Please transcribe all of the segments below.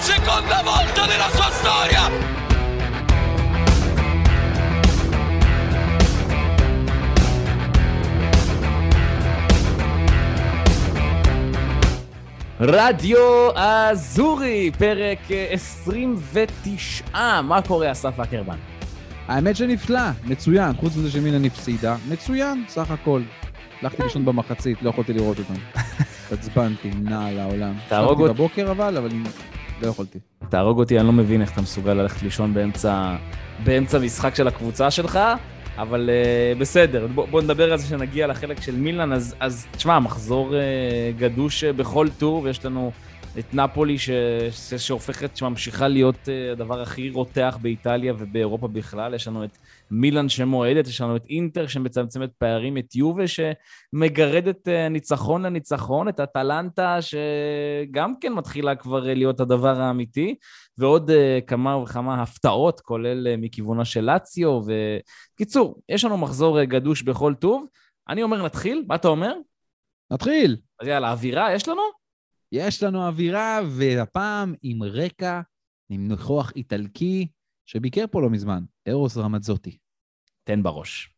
seconda volta nella sua storia! רדיו אזורי, פרק 29. מה קורה, אסף אקרמן? האמת שנפלא, מצוין, חוץ מזה שמילן הפסידה, מצוין, סך הכל. הלכתי לישון במחצית, לא יכולתי לראות אותם. התעצבנתי, נע על העולם. תהרוג אותי. בבוקר אבל, אבל לא יכולתי. תהרוג אותי, אני לא מבין איך אתה מסוגל ללכת לישון באמצע, באמצע משחק של הקבוצה שלך, אבל uh, בסדר, בוא, בוא נדבר על זה שנגיע לחלק של מילאן, אז, אז תשמע, מחזור uh, גדוש uh, בכל טור, ויש לנו את נפולי ש, ש, שהופכת, שממשיכה להיות uh, הדבר הכי רותח באיטליה ובאירופה בכלל, יש לנו את מילאן שמועדת, יש לנו את אינטר שמצמצמת פערים, את יובה שמגרדת uh, ניצחון לניצחון, את אטלנטה שגם כן מתחילה כבר uh, להיות הדבר האמיתי, ועוד uh, כמה וכמה הפתעות, כולל מכיוונה של לאציו, וקיצור, יש לנו מחזור גדוש בכל טוב. אני אומר נתחיל, מה אתה אומר? נתחיל. אז יאללה, אווירה יש לנו? יש לנו אווירה, והפעם עם רקע, עם ניחוח איטלקי, שביקר פה לא מזמן, ארוס רמזוטי. תן בראש.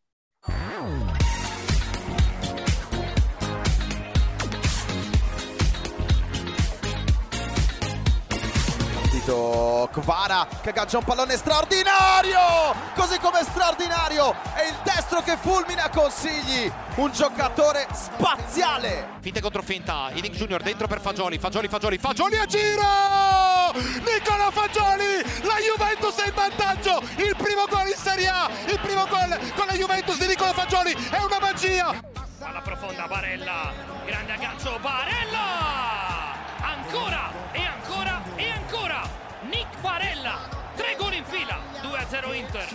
Kvara che aggancia un pallone straordinario così come straordinario è il destro che fulmina consigli un giocatore spaziale Finte contro finta, Inning Junior dentro per Fagioli, Fagioli, Fagioli, Fagioli a giro! Nicola Fagioli, la Juventus è in vantaggio, il primo gol in Serie A, il primo gol con la Juventus di Nicola Fagioli, è una magia! Alla profonda Barella, grande aggancio Barella! Ancora e ancora e ancora! Barella, tre gol in fila, 2-0 Inter.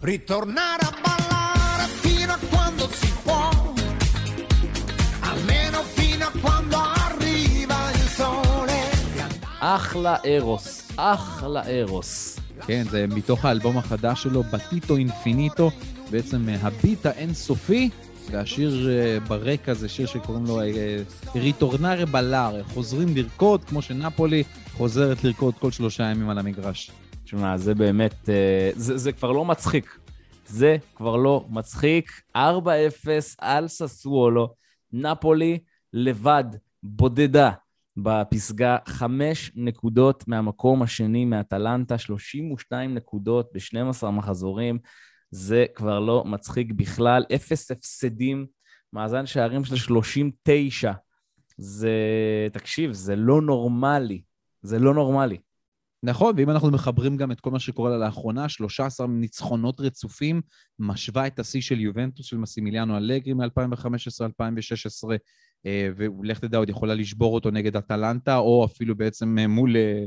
ritornare a ballare fino a quando si può almeno fino a quando arriva il sole אחלה ארוס, אחלה ארוס. כן, זה מתוך האלבום החדש שלו, בטיטו אינפיניטו, בעצם אה, הביט האינסופי, והשיר אה, ברקע זה שיר שקוראים לו אה, ריטורנרה בלאר, חוזרים לרקוד, כמו שנפולי חוזרת לרקוד כל שלושה ימים על המגרש. תשמע, זה באמת, אה, זה, זה כבר לא מצחיק. זה כבר לא מצחיק. 4-0 על ססוולו, נפולי לבד, בודדה, בפסגה, חמש נקודות מהמקום השני מאטלנטה, 32 נקודות ב-12 מחזורים. זה כבר לא מצחיק בכלל. אפס הפסדים, מאזן שערים של 39. זה, תקשיב, זה לא נורמלי. זה לא נורמלי. נכון, ואם אנחנו מחברים גם את כל מה שקורה לה לאחרונה, 13 ניצחונות רצופים, משווה את השיא של יובנטוס של מסימיליאנו אלגרי מ-2015-2016, ולך תדע, עוד יכולה לשבור אותו נגד אטלנטה, או אפילו בעצם אה, מול, אה,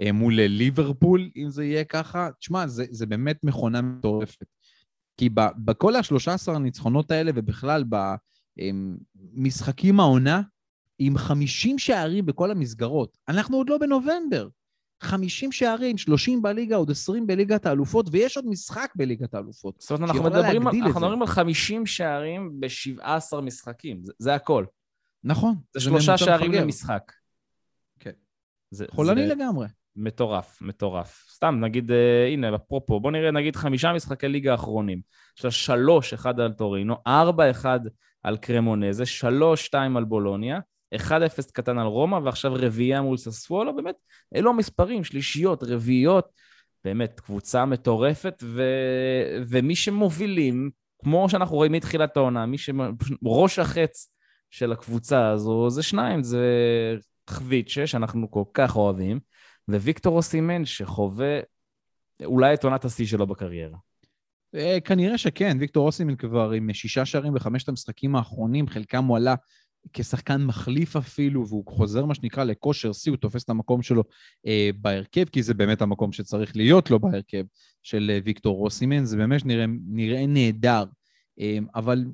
אה, מול ליברפול, אם זה יהיה ככה. תשמע, זה, זה באמת מכונה מטורפת. כי בכל ה-13 הניצחונות האלה, ובכלל במשחקים העונה, עם 50 שערים בכל המסגרות, אנחנו עוד לא בנובמבר. 50 שערים, 30 בליגה, עוד 20 בליגת האלופות, ויש עוד משחק בליגת האלופות. זאת אומרת, אנחנו מדברים, על, אנחנו. מדברים על 50 שערים ב-17 משחקים, זה, זה הכל. נכון. זה שלושה ממוצע שערים מפגר. למשחק. כן. זה, חולני זה לגמרי. מטורף, מטורף. סתם, נגיד, אה, הנה, אפרופו, בוא נראה, נגיד חמישה משחקי ליגה האחרונים. יש לה שלוש, אחד על טורינו, ארבע, אחד על קרמונזה, שלוש, שתיים על בולוניה, 1-0 קטן על רומא, ועכשיו רביעייה מול ססוולו, באמת, אלו המספרים, שלישיות, רביעיות, באמת, קבוצה מטורפת, ו... ומי שמובילים, כמו שאנחנו רואים מתחילת העונה, מי שראש החץ של הקבוצה הזו, זה שניים, זה חביצ'ה, שאנחנו כל כך אוהבים, וויקטור אוסימן, שחווה אולי את עונת השיא שלו בקריירה. אה, כנראה שכן, ויקטור אוסימן כבר עם שישה שערים בחמשת המשחקים האחרונים, חלקם הוא עלה כשחקן מחליף אפילו, והוא חוזר מה שנקרא לכושר שיא, הוא תופס את המקום שלו אה, בהרכב, כי זה באמת המקום שצריך להיות לו בהרכב של אה, ויקטור אוסימן, זה באמת נראה, נראה נהדר. אה, אבל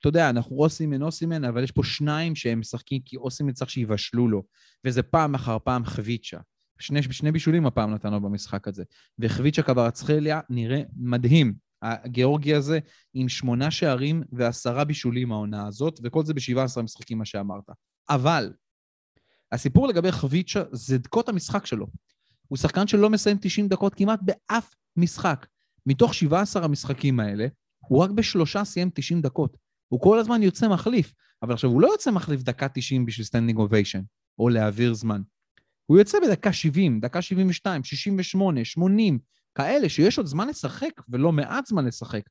אתה יודע, אנחנו אוסימן אוסימן, אבל יש פה שניים שהם משחקים כי אוסימן צריך שיבשלו לו, וזה פעם אחר פעם חביצ'ה. שני, שני בישולים הפעם נתנו במשחק הזה. וחביצ'ה קברצחליה נראה מדהים. הגיאורגי הזה עם שמונה שערים ועשרה בישולים העונה הזאת, וכל זה ב-17 משחקים, מה שאמרת. אבל הסיפור לגבי חביצ'ה זה דקות המשחק שלו. הוא שחקן שלא מסיים 90 דקות כמעט באף משחק. מתוך 17 המשחקים האלה, הוא רק בשלושה סיים 90 דקות. הוא כל הזמן יוצא מחליף, אבל עכשיו הוא לא יוצא מחליף דקה 90 בשביל standing ovation, או להעביר זמן. הוא יוצא בדקה 70, דקה 72, 68, 80, כאלה שיש עוד זמן לשחק ולא מעט זמן לשחק.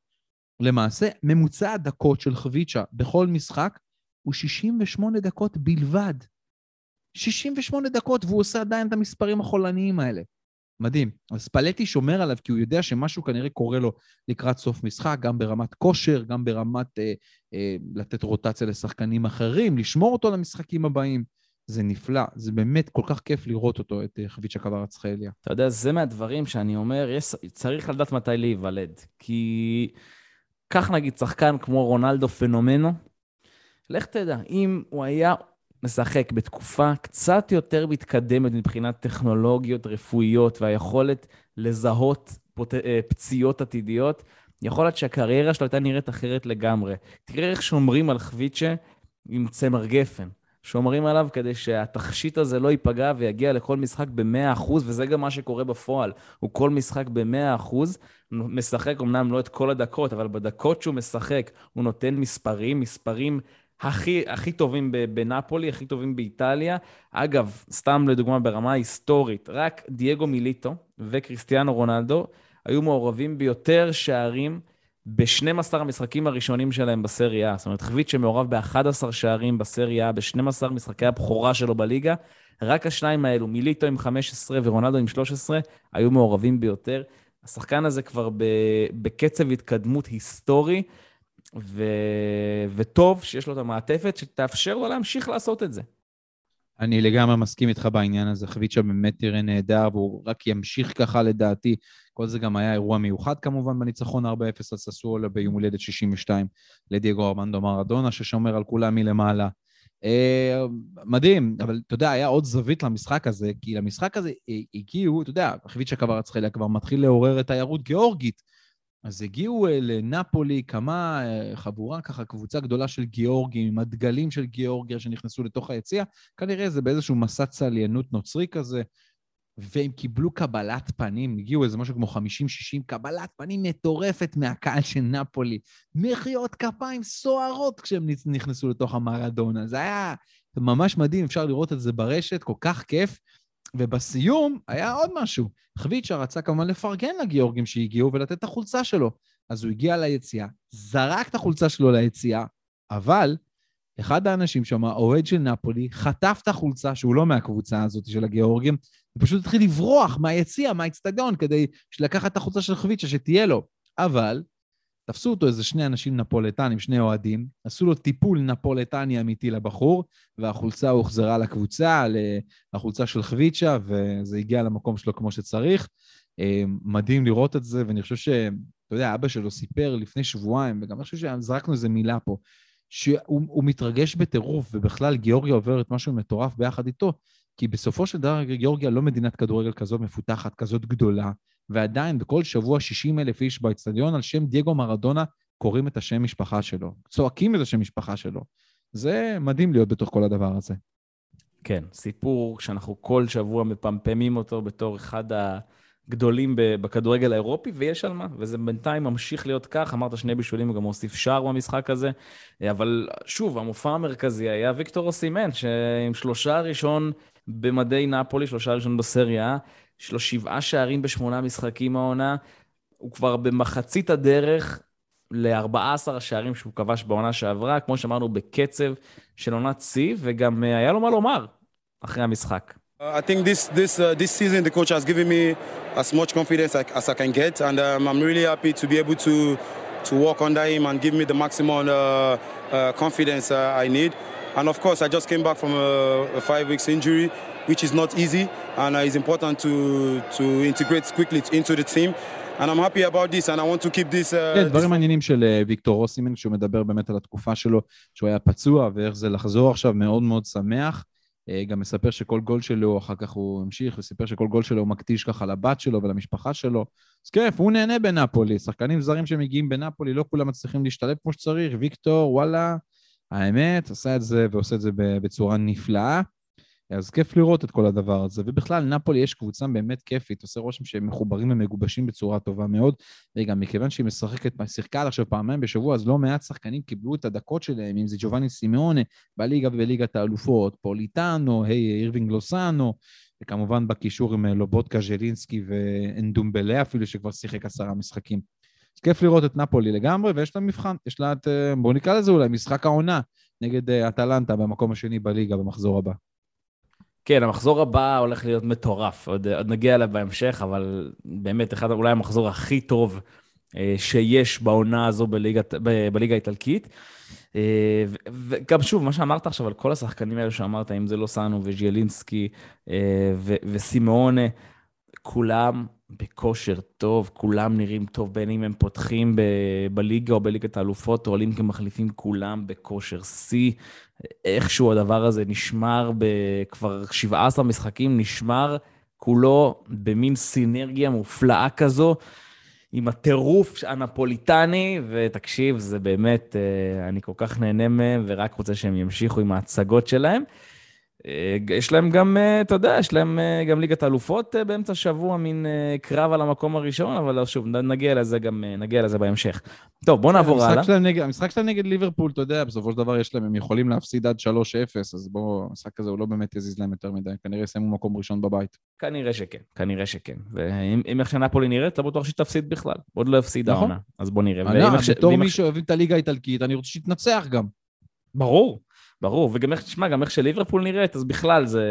למעשה, ממוצע הדקות של חביצ'ה בכל משחק הוא 68 דקות בלבד. 68 דקות, והוא עושה עדיין את המספרים החולניים האלה. מדהים. אז ספאלטי שומר עליו כי הוא יודע שמשהו כנראה קורה לו לקראת סוף משחק, גם ברמת כושר, גם ברמת אה, אה, לתת רוטציה לשחקנים אחרים, לשמור אותו למשחקים הבאים. זה נפלא, זה באמת כל כך כיף לראות אותו, את אה, חביצ'ה קווארצחליה. אתה יודע, זה מהדברים שאני אומר, יש, צריך לדעת מתי להיוולד. כי קח נגיד שחקן כמו רונלדו פנומנו, לך תדע, אם הוא היה משחק בתקופה קצת יותר מתקדמת מבחינת טכנולוגיות רפואיות והיכולת לזהות פוט... אה, פציעות עתידיות, יכול להיות שהקריירה שלו הייתה נראית אחרת לגמרי. תראה איך שומרים על חביצ'ה עם צמר גפן. שומרים עליו כדי שהתכשיט הזה לא ייפגע ויגיע לכל משחק ב-100%, וזה גם מה שקורה בפועל. הוא כל משחק ב-100%, משחק אמנם לא את כל הדקות, אבל בדקות שהוא משחק הוא נותן מספרים, מספרים הכי, הכי טובים בנפולי, הכי טובים באיטליה. אגב, סתם לדוגמה ברמה היסטורית, רק דייגו מיליטו וקריסטיאנו רונלדו היו מעורבים ביותר שערים ב-12 המשחקים הראשונים שלהם בסריה. זאת אומרת, חביט שמעורב ב-11 שערים בסריה, ב-12 משחקי הבכורה שלו בליגה. רק השניים האלו, מיליטו עם 15 ורונלדו עם 13, היו מעורבים ביותר. השחקן הזה כבר בקצב התקדמות היסטורי. ו... וטוב שיש לו את המעטפת שתאפשר לו להמשיך לעשות את זה. אני לגמרי מסכים איתך בעניין הזה. חביצ'ה באמת תראה נהדר, והוא רק ימשיך ככה לדעתי. כל זה גם היה אירוע מיוחד כמובן בניצחון 4-0 על ססואלה ביום הולדת 62 לדייגו ארמנדו מרדונה, ששומר על כולם מלמעלה. אה, מדהים, אבל אתה יודע, היה עוד זווית למשחק הזה, כי למשחק הזה הגיעו, אתה יודע, חביצ'ה קווארצחליה כבר מתחיל לעורר את תיירות גיאורגית. אז הגיעו אה, לנפולי כמה, אה, חבורה ככה, קבוצה גדולה של גיאורגים, עם הדגלים של גיאורגיה שנכנסו לתוך היציע. כנראה זה באיזשהו מסע צליינות נוצרי כזה, והם קיבלו קבלת פנים, הגיעו איזה משהו כמו 50-60, קבלת פנים מטורפת מהקהל של נפולי. מחיאות כפיים סוערות כשהם נכנסו לתוך המרדונה. זה היה ממש מדהים, אפשר לראות את זה ברשת, כל כך כיף. ובסיום היה עוד משהו. חביצ'ה רצה כמובן לפרגן לגיאורגים שהגיעו ולתת את החולצה שלו. אז הוא הגיע ליציאה, זרק את החולצה שלו ליציאה, אבל אחד האנשים שם, האוהד של נפולי, חטף את החולצה, שהוא לא מהקבוצה הזאת של הגיאורגים, ופשוט התחיל לברוח מהיציאה, מהאצטדיון, כדי לקחת את החולצה של חביצ'ה שתהיה לו. אבל תפסו אותו איזה שני אנשים נפולטנים, שני אוהדים, עשו לו טיפול נפולטני אמיתי לבחור, והחולצה הוחזרה לקבוצה, לחולצה של חביצ'ה, וזה הגיע למקום שלו כמו שצריך. אה, מדהים לראות את זה, ואני חושב ש... אתה יודע, אבא שלו סיפר לפני שבועיים, וגם אני חושב שזרקנו איזה מילה פה, שהוא מתרגש בטירוף, ובכלל גיאורגיה עוברת משהו מטורף ביחד איתו, כי בסופו של דבר גיאורגיה לא מדינת כדורגל כזאת מפותחת, כזאת גדולה, ועדיין בכל שבוע 60 אלף איש באצטדיון על שם דייגו מרדונה קוראים את השם משפחה שלו, צועקים את השם משפחה שלו. זה מדהים להיות בתוך כל הדבר הזה. כן, סיפור שאנחנו כל שבוע מפמפמים אותו בתור אחד הגדולים בכדורגל האירופי, ויש על מה, וזה בינתיים ממשיך להיות כך. אמרת שני בישולים, הוא גם הוסיף שער במשחק הזה. אבל שוב, המופע המרכזי היה ויקטור אוסימן, שעם שלושה ראשון במדי נפולי, שלושה ראשון בסריה, יש לו שבעה שערים בשמונה משחקים העונה. הוא כבר במחצית הדרך ל-14 השערים שהוא כבש בעונה שעברה, כמו שאמרנו, בקצב של עונת שיא, וגם היה לו מה לומר אחרי המשחק. I think this this uh, this season the coach has given me as much confidence as I can get, and um, I'm really happy to be able to to work under him and give me the maximum uh, uh, confidence uh, I need. And of course, I just came back from a, a five weeks injury, which is not easy, and uh, it's important to, to integrate quickly into the team. And I'm happy about this, and I want to keep this... Uh, כן, דברים מעניינים של ויקטור רוסימן, כשהוא מדבר באמת על התקופה שלו, שהוא היה פצוע, ואיך זה לחזור עכשיו, מאוד מאוד שמח. גם מספר שכל גול שלו, אחר כך הוא המשיך וסיפר שכל גול שלו הוא מקדיש ככה לבת שלו ולמשפחה שלו. אז כיף, הוא נהנה בנפולי. שחקנים זרים שמגיעים בנפולי, לא כולם מצליחים להשתלב כמו שצריך. ויקטור, וואלה, האמת, עשה את זה ועושה את זה בצורה נפלאה. אז כיף לראות את כל הדבר הזה. ובכלל, נפולי יש קבוצה באמת כיפית, עושה רושם שהם מחוברים ומגובשים בצורה טובה מאוד. וגם מכיוון שהיא משחקת, שיחקה עד עכשיו פעמיים בשבוע, אז לא מעט שחקנים קיבלו את הדקות שלהם, אם זה ג'ובאני סימאונה בליגה ובליגת האלופות, פוליטאנו, היי, אירווינג לוסאנו, וכמובן בקישור עם לובודקה, זילינסקי ואנדומבלה אפילו, שכבר שיחק עשרה משחקים. אז כיף לראות את נפולי לגמרי, ויש לה מבחן, יש לה את, אה, בואו נקרא לזה אולי משחק העונה נגד אה, אטלנטה במקום השני בליגה במחזור הבא. כן, המחזור הבא הולך להיות מטורף, עוד, עוד נגיע אליו בהמשך, אבל באמת, אחד אולי המחזור הכי טוב אה, שיש בעונה הזו בליגת, ב, בליגה האיטלקית. אה, וגם שוב, מה שאמרת עכשיו על כל השחקנים האלה שאמרת, אם זה לוסאנו אה, וסימאונה, כולם בכושר טוב, כולם נראים טוב, בין אם הם פותחים ב- בליגה או בליגת האלופות, עולים כמחליפים, כולם בכושר שיא. איכשהו הדבר הזה נשמר בכבר 17 משחקים, נשמר כולו במין סינרגיה מופלאה כזו, עם הטירוף הנפוליטני, ותקשיב, זה באמת, אה, אני כל כך נהנה מהם, ורק רוצה שהם ימשיכו עם ההצגות שלהם. אה, יש להם גם, אה, אתה יודע, יש להם אה, גם ליגת אלופות באמצע השבוע, מין קרב על המקום הראשון, אבל שוב, נגיע לזה גם, נגיע לזה בהמשך. טוב, בוא נעבור הלאה. המשחק שלהם נגד ליברפול, אתה יודע, בסופו של דבר יש להם, הם יכולים להפסיד עד 3-0, אז בואו, המשחק הזה הוא לא באמת יזיז להם יותר מדי, כנראה יסיימו מקום ראשון בבית. כנראה שכן, כנראה שכן. ואם איך שנפולי נראית, לא בטוח שתפסיד בכלל. עוד לא הפסידה נכון. העונה, אז בוא נראה. בתור מי שאוהבים את הליגה האיטלקית, אני רוצה שתנצח גם. ברור. ברור, וגם איך, תשמע, גם איך שליברפול נראית, אז בכלל זה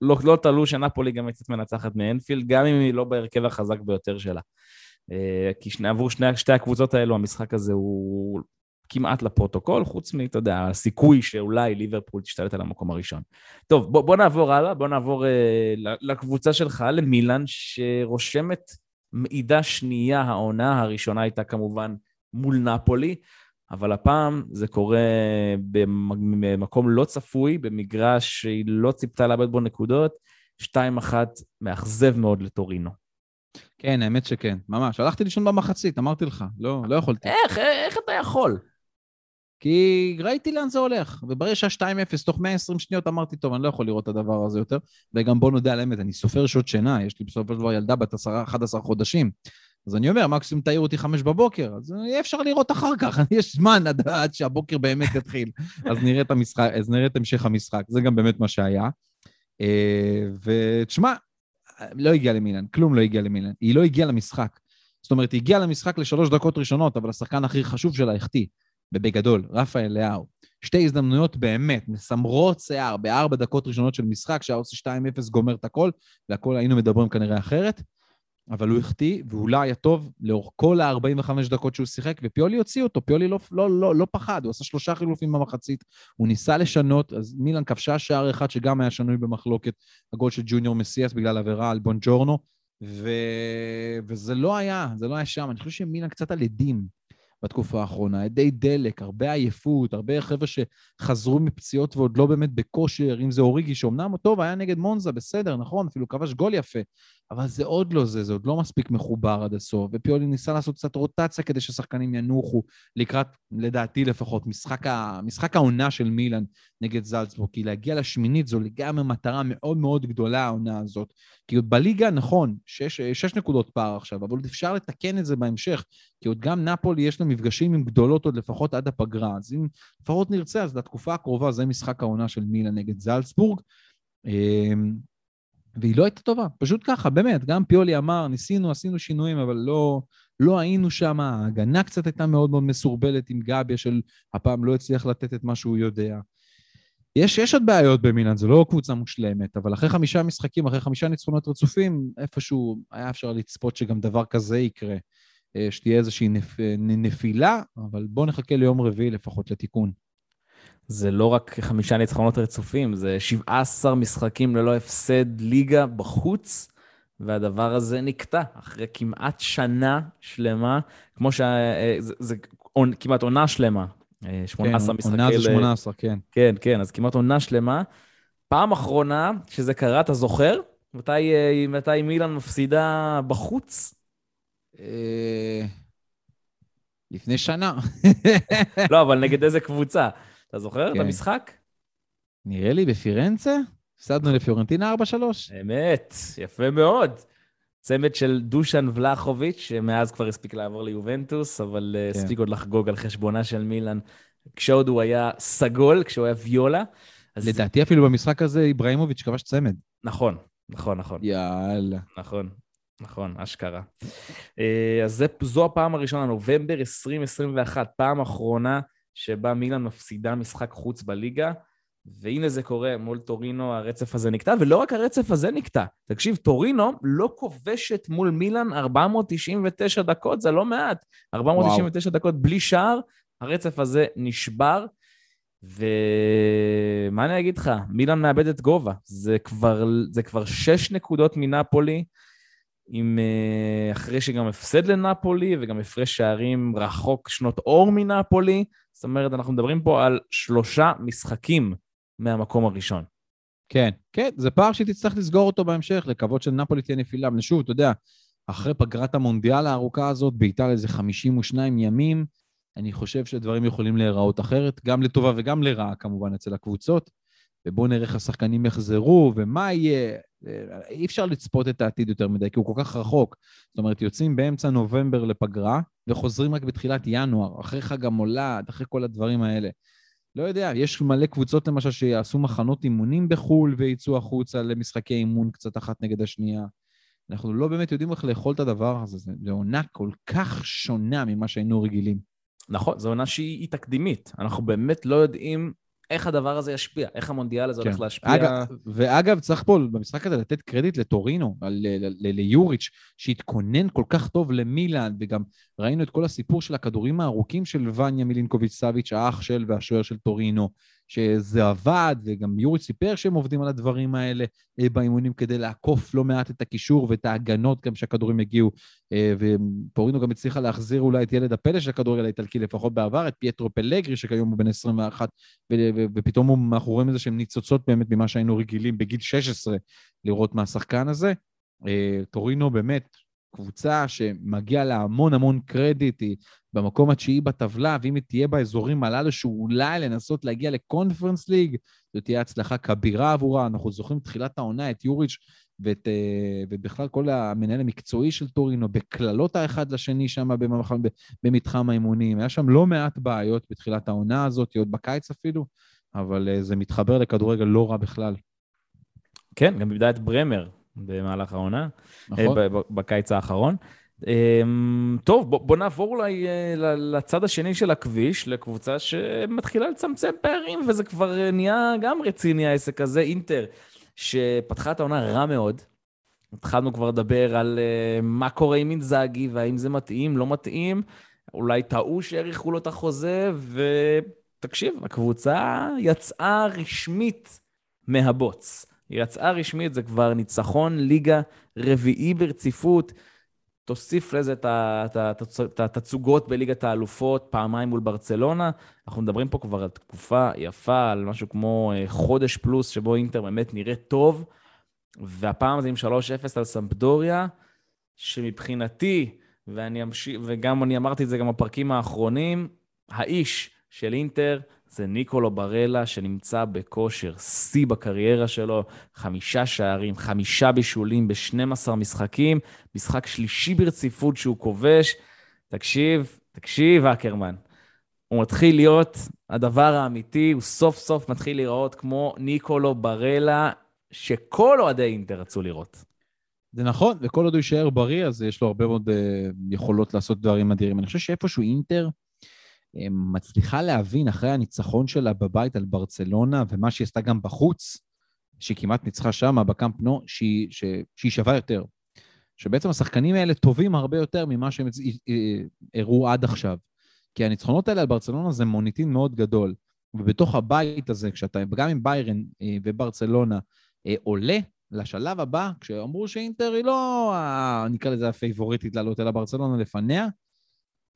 לא, לא תלו שנפולי גם יצאת מנצחת מאנפילד, גם אם היא לא בהרכב החזק ביותר שלה. אה, כי שני, עבור שני, שתי הקבוצות האלו, המשחק הזה הוא כמעט לפרוטוקול, חוץ מ, אתה יודע, הסיכוי שאולי ליברפול תשתלט על המקום הראשון. טוב, בוא, בוא נעבור הלאה, בוא נעבור uh, לקבוצה שלך, למילאן, שרושמת מעידה שנייה העונה, הראשונה הייתה כמובן מול נפולי. אבל הפעם זה קורה במקום לא צפוי, במגרש שהיא לא ציפתה לאבד בו נקודות, 2-1 מאכזב מאוד לטורינו. כן, האמת שכן, ממש. הלכתי לישון במחצית, אמרתי לך, לא, לא יכולתי. איך, איך אתה יכול? כי ראיתי לאן זה הולך, וברגע שהיה 2-0, תוך 120 שניות אמרתי, טוב, אני לא יכול לראות את הדבר הזה יותר, וגם בוא נודה על האמת, אני סופר שעות שינה, יש לי בסופו של דבר ילדה בת 11 חודשים. אז אני אומר, מקסימום תעיר אותי חמש בבוקר, אז יהיה אפשר לראות אחר כך, יש זמן עד, עד שהבוקר באמת יתחיל. אז נראה את המשחק, אז נראה את המשך המשחק, זה גם באמת מה שהיה. אה, ותשמע, לא הגיע למילן, כלום לא הגיע למילן. היא לא הגיעה למשחק. זאת אומרת, היא הגיעה למשחק לשלוש דקות ראשונות, אבל השחקן הכי חשוב שלה החטיא, ובגדול, רפאל לאהו. שתי הזדמנויות באמת, מסמרות שיער, בארבע דקות ראשונות של משחק, שהיה עושה 2-0 גומר את הכל, והכל היינו מדברים כנראה אחרת. אבל הוא החטיא, והוא לא היה טוב לאורך כל ה-45 דקות שהוא שיחק, ופיולי הוציא אותו, פיולי לא, לא, לא, לא פחד, הוא עשה שלושה חילופים במחצית, הוא ניסה לשנות, אז מילן כבשה שער אחד שגם היה שנוי במחלוקת, הגול של ג'וניור מסיאס בגלל עבירה על בונג'ורנו, ו... וזה לא היה, זה לא היה שם. אני חושב שמילן קצת על עדים בתקופה האחרונה, עדי דלק, הרבה עייפות, הרבה חבר'ה שחזרו מפציעות ועוד לא באמת בכושר, אם זה אוריגי, שאומנם טוב, היה נגד מונזה, בסדר, נכון, אפילו כבש גול יפה, אבל זה עוד לא זה, זה עוד לא מספיק מחובר עד הסוף. ופיולי ניסה לעשות קצת רוטציה כדי ששחקנים ינוחו לקראת, לדעתי לפחות, משחק, ה... משחק העונה של מילאן נגד זלצבורג. כי להגיע לשמינית זו לגמרי מטרה מאוד מאוד גדולה, העונה הזאת. כי בליגה, נכון, שש, שש נקודות פער עכשיו, אבל עוד אפשר לתקן את זה בהמשך. כי עוד גם נפולי יש לה מפגשים עם גדולות עוד לפחות עד הפגרה. אז אם לפחות נרצה, אז לתקופה הקרובה זה משחק העונה של מילאן נגד זלצבורג. אמ, והיא לא הייתה טובה, פשוט ככה, באמת. גם פיולי אמר, ניסינו, עשינו שינויים, אבל לא, לא היינו שם. ההגנה קצת הייתה מאוד מאוד מסורבלת עם גביה, של הפעם לא הצליח לתת את מה שהוא יודע. יש, יש עוד בעיות במילאן, זו לא קבוצה מושלמת, אבל אחרי חמישה משחקים, אחרי חמישה ניצחונות רצופים, איפשהו היה אפשר לצפות שגם דבר כזה יקרה, שתהיה איזושהי נפ, נפילה, אבל בואו נחכה ליום רביעי לפחות לתיקון. זה לא רק חמישה ניצחונות רצופים, זה 17 משחקים ללא הפסד ליגה בחוץ, והדבר הזה נקטע אחרי כמעט שנה שלמה, כמו ש... אה, זה, זה כמעט עונה שלמה. 18 כן, משחקי... עונה זה 18, כן. כן, כן, אז כמעט עונה שלמה. פעם אחרונה שזה קרה, אתה זוכר? מתי, אה, מתי מילאן מפסידה בחוץ? אה, לפני שנה. לא, אבל נגד איזה קבוצה? אתה זוכר כן. את המשחק? נראה לי בפירנצה? הפסדנו לפיורנטינה 4-3. אמת, יפה מאוד. צמד של דושן ולחוביץ', שמאז כבר הספיק לעבור ליובנטוס, אבל אה, כן. הספיק עוד לחגוג על חשבונה של מילאן, כשעוד הוא היה סגול, כשהוא היה ויולה. אז לדעתי אפילו במשחק הזה איבראימוביץ' כבש צמד. נכון, נכון, נכון. יאללה. נכון, נכון, אשכרה. אה, אז זה, זו הפעם הראשונה, נובמבר 2021, פעם אחרונה שבה מילאן מפסידה משחק חוץ בליגה, והנה זה קורה מול טורינו, הרצף הזה נקטע, ולא רק הרצף הזה נקטע. תקשיב, טורינו לא כובשת מול מילאן 499 דקות, זה לא מעט. 499 וואו. דקות בלי שער, הרצף הזה נשבר. ומה אני אגיד לך, מילאן מאבדת גובה. זה כבר, זה כבר שש נקודות מנפולי, עם, אה, אחרי שגם הפסד לנפולי וגם הפרש שערים רחוק שנות אור מנפולי. זאת אומרת, אנחנו מדברים פה על שלושה משחקים מהמקום הראשון. כן, כן, זה פער שהיא תצטרך לסגור אותו בהמשך, לקוות שנפולי תהיה נפילה. אבל שוב, אתה יודע, אחרי פגרת המונדיאל הארוכה הזאת, בעיטה לאיזה 52 ימים, אני חושב שדברים יכולים להיראות אחרת, גם לטובה וגם לרעה כמובן אצל הקבוצות. ובואו נראה איך השחקנים יחזרו, ומה יהיה. אי אפשר לצפות את העתיד יותר מדי, כי הוא כל כך רחוק. זאת אומרת, יוצאים באמצע נובמבר לפגרה, וחוזרים רק בתחילת ינואר, אחרי חג המולד, אחרי כל הדברים האלה. לא יודע, יש מלא קבוצות למשל שיעשו מחנות אימונים בחו"ל ויצאו החוצה למשחקי אימון קצת אחת נגד השנייה. אנחנו לא באמת יודעים איך לאכול את הדבר הזה, זו עונה כל כך שונה ממה שהיינו רגילים. נכון, זו עונה שהיא תקדימית. אנחנו באמת לא יודעים איך הדבר הזה ישפיע, איך המונדיאל הזה כן. הולך להשפיע. אגב, ואגב, צריך פה במשחק הזה לתת קרדיט לטורינו, ליוריץ', שהתכונן כל כך טוב למילאן, וגם ראינו את כל הסיפור של הכדורים הארוכים של וניה מילינקוביץ' סאביץ', האח של והשוער של טורינו, שזה עבד, וגם יוריץ' סיפר שהם עובדים על הדברים האלה באימונים כדי לעקוף לא מעט את הקישור ואת ההגנות גם שהכדורים הגיעו, וטורינו גם הצליחה להחזיר אולי את ילד הפלא של הכדורגל האיטלקי, לפחות בעבר, את פייטרו פלגרי, שכיום הוא בן 21, ופתאום אנחנו רואים איזה שהם ניצוצות באמת ממה שהיינו רגילים בגיל 16 לראות מהשחקן הזה. טורינו באמת קבוצה שמגיע לה המון המון קרדיט, היא במקום התשיעי בטבלה, ואם היא תהיה באזורים הללו, שאולי לנסות להגיע לקונפרנס ליג, זו תהיה הצלחה כבירה עבורה. אנחנו זוכרים תחילת העונה את יוריץ' ואת, ובכלל כל המנהל המקצועי של טורינו, בקללות האחד לשני שם במתחם האימונים. היה שם לא מעט בעיות בתחילת העונה הזאת, עוד בקיץ אפילו, אבל זה מתחבר לכדורגל לא רע בכלל. כן, גם איבדה את ברמר במהלך העונה, נכון. בקיץ האחרון. טוב, בוא, בוא נעבור אולי לצד השני של הכביש, לקבוצה שמתחילה לצמצם פערים, וזה כבר נהיה גם רציני העסק הזה, אינטר, שפתחה את העונה רע מאוד. התחלנו כבר לדבר על מה קורה עם אינזאגי, והאם זה מתאים, לא מתאים. אולי טעו שהאריכו לו את החוזה, ותקשיב, הקבוצה יצאה רשמית מהבוץ. היא יצאה רשמית, זה כבר ניצחון ליגה רביעי ברציפות. תוסיף לזה את התצוגות בליגת האלופות, פעמיים מול ברצלונה. אנחנו מדברים פה כבר על תקופה יפה, על משהו כמו חודש פלוס, שבו אינטר באמת נראה טוב. והפעם זה עם 3-0 על סמפדוריה, שמבחינתי, ואני אמשיך, וגם אני אמרתי את זה גם בפרקים האחרונים, האיש של אינטר זה ניקולו ברלה, שנמצא בכושר שיא בקריירה שלו, חמישה שערים, חמישה בישולים ב-12 משחקים, משחק שלישי ברציפות שהוא כובש. תקשיב, תקשיב, אקרמן. הוא מתחיל להיות הדבר האמיתי, הוא סוף סוף מתחיל להיראות כמו ניקולו ברלה, שכל אוהדי אינטר רצו לראות. זה נכון, וכל עוד הוא יישאר בריא, אז יש לו הרבה מאוד uh, יכולות לעשות דברים אדירים. אני חושב שאיפשהו אינטר, מצליחה להבין אחרי הניצחון שלה בבית על ברצלונה, ומה שהיא עשתה גם בחוץ, שהיא כמעט ניצחה שם, בקאמפ נו, שהיא, שהיא שווה יותר. שבעצם השחקנים האלה טובים הרבה יותר ממה שהם הראו עד עכשיו. כי הניצחונות האלה על ברצלונה זה מוניטין מאוד גדול. ובתוך הבית הזה, כשאתה, גם עם ביירן וברצלונה, עולה לשלב הבא, כשאמרו שאינטר היא לא, נקרא לזה הפייבוריטית לעלות אל הברצלונה לפניה,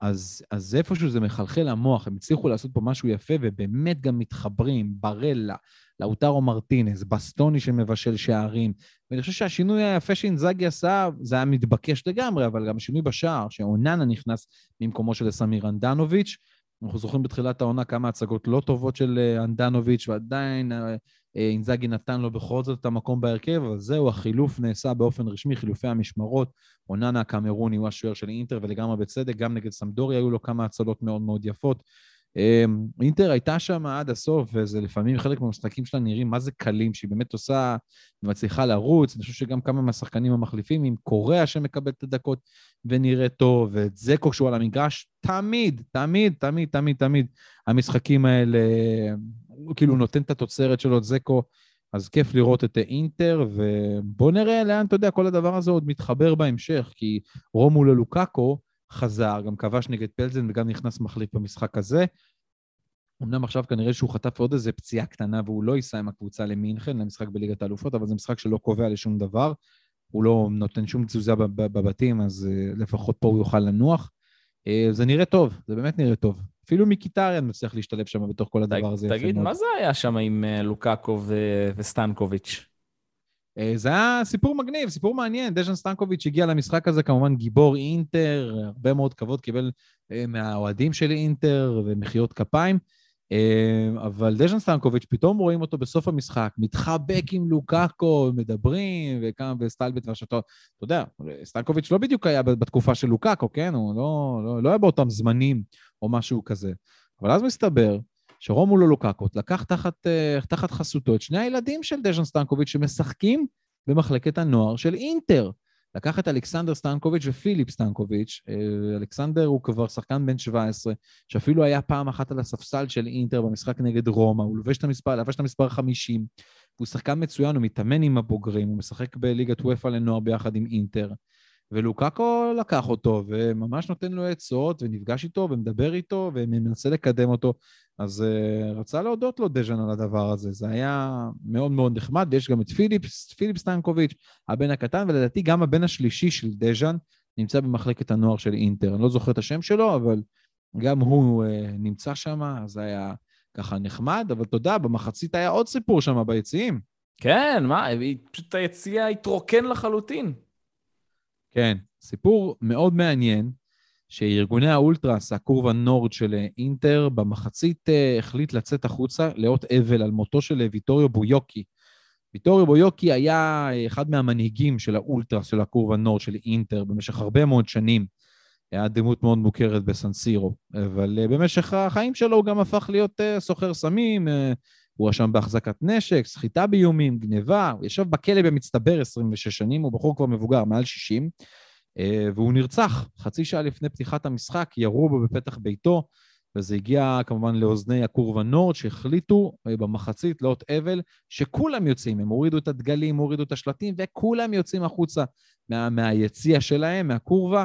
אז, אז איפשהו זה מחלחל למוח, הם הצליחו לעשות פה משהו יפה, ובאמת גם מתחברים, ברלה, לאוטרו מרטינס, בסטוני שמבשל שערים. ואני חושב שהשינוי היפה שאינזאגי עשה, זה היה מתבקש לגמרי, אבל גם השינוי בשער, שאוננה נכנס ממקומו של סמיר אנדנוביץ'. אנחנו זוכרים בתחילת העונה כמה הצגות לא טובות של אנדנוביץ', ועדיין אה, אינזאגי נתן לו בכל זאת את המקום בהרכב, אבל זהו, החילוף נעשה באופן רשמי, חילופי המשמרות. אוננה הקמרוני הוא השוער של אינטר, ולגמרי בצדק, גם נגד סמדורי היו לו כמה הצלות מאוד מאוד יפות. אמ, אינטר הייתה שם עד הסוף, וזה לפעמים חלק מהמשחקים שלה נראים מה זה קלים, שהיא באמת עושה ומצליחה לרוץ. אני חושב שגם כמה מהשחקנים המחליפים, עם קוריאה שמקבל את הדקות ונראה טוב, ואת זקו כשהוא על המגרש, תמיד, תמיד, תמיד, תמיד, תמיד, המשחקים האלה, הוא כאילו נותן את התוצרת שלו, את זקו, אז כיף לראות את אינטר, ובואו נראה לאן, אתה יודע, כל הדבר הזה עוד מתחבר בהמשך, כי רומולו לוקאקו, חזר, גם כבש נגד פלזן וגם נכנס מחליף במשחק הזה. אמנם עכשיו כנראה שהוא חטף עוד איזה פציעה קטנה והוא לא ייסע עם הקבוצה למינכן, למשחק בליגת האלופות, אבל זה משחק שלא קובע לשום דבר. הוא לא נותן שום תזוזה בבתים, אז אה, לפחות פה הוא יוכל לנוח. אה, זה נראה טוב, זה באמת נראה טוב. אפילו מיקיטריאן מצליח להשתלב שם בתוך כל הדבר הזה. תגיד, מה זה היה שם עם אה, לוקאקו וסטנקוביץ'? אה, זה היה סיפור מגניב, סיפור מעניין. דז'ן סטנקוביץ' הגיע למשחק הזה כמובן גיבור אינטר, הרבה מאוד כבוד קיבל אה, מהאוהדים של אינטר ומחיאות כפיים. אה, אבל דז'ן סטנקוביץ', פתאום רואים אותו בסוף המשחק, מתחבק עם לוקאקו, מדברים, וכמה בסטלבט והשתות. אתה יודע, סטנקוביץ' לא בדיוק היה בתקופה של לוקאקו, כן? הוא לא, לא, לא היה באותם זמנים או משהו כזה. אבל אז מסתבר שרומלו לוקאקו לקח תחת, אה, תחת חסותו את שני הילדים של דז'ן סטנקוביץ' שמשחקים במחלקת הנוער של אינטר. לקח את אלכסנדר סטנקוביץ' ופיליפ סטנקוביץ'. אה, אלכסנדר הוא כבר שחקן בן 17, שאפילו היה פעם אחת על הספסל של אינטר במשחק נגד רומא, הוא לובש את המספר, לבש את המספר 50, והוא שחקן מצוין, הוא מתאמן עם הבוגרים, הוא משחק בליגת וופא לנוער ביחד עם אינטר. ולוקאקו לקח אותו וממש נותן לו עצות ונפגש איתו ומדבר איתו ומנסה לקדם אותו. אז uh, רצה להודות לו דז'אן על הדבר הזה, זה היה מאוד מאוד נחמד, ויש גם את פיליפס, פיליפ סטנקוביץ', הבן הקטן, ולדעתי גם הבן השלישי של דז'אן נמצא במחלקת הנוער של אינטר. אני לא זוכר את השם שלו, אבל גם הוא uh, נמצא שם, אז זה היה ככה נחמד, אבל תודה, במחצית היה עוד סיפור שם ביציעים. כן, מה, פשוט היציע התרוקן לחלוטין. כן, סיפור מאוד מעניין, שארגוני האולטרס, הקורבה נורד של אינטר, במחצית uh, החליט לצאת החוצה לאות אבל על מותו של ויטוריו בויוקי. ויטוריו בויוקי היה אה, אחד מהמנהיגים של האולטרס של הקורבה נורד של אינטר במשך הרבה מאוד שנים. היה דמות מאוד מוכרת בסנסירו, אבל במשך החיים שלו הוא גם הפך להיות סוחר סמים, הוא רשם בהחזקת נשק, סחיטה באיומים, גניבה, הוא ישב בכלא במצטבר 26 שנים, הוא בחור כבר מבוגר, מעל 60, אה, והוא נרצח. חצי שעה לפני פתיחת המשחק, ירו בו בפתח ביתו, וזה הגיע כמובן לאוזני הקורבה נורד, שהחליטו אה, במחצית לאות אבל, שכולם יוצאים, הם הורידו את הדגלים, הורידו את השלטים, וכולם יוצאים החוצה מה, מהיציע שלהם, מהקורבה,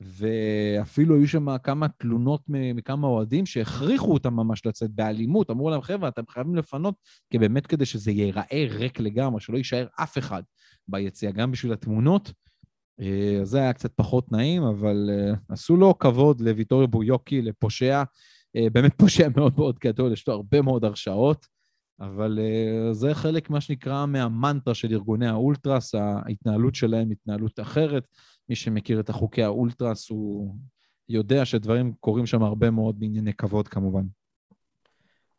ואפילו היו שם כמה תלונות מכמה אוהדים שהכריחו אותם ממש לצאת באלימות. אמרו להם, חבר'ה, אתם חייבים לפנות, כי באמת כדי שזה ייראה ריק לגמרי, שלא יישאר אף אחד ביציע, גם בשביל התמונות. אה, זה היה קצת פחות נעים, אבל אה, עשו לו כבוד לוויטורי בויוקי, לפושע, אה, באמת פושע מאוד מאוד גדול, יש לו הרבה מאוד הרשעות, אבל זה חלק, מה שנקרא, מהמנטרה של ארגוני האולטרס, ההתנהלות שלהם התנהלות אחרת. מי שמכיר את החוקי האולטרס, הוא יודע שדברים קורים שם הרבה מאוד בענייני כבוד כמובן.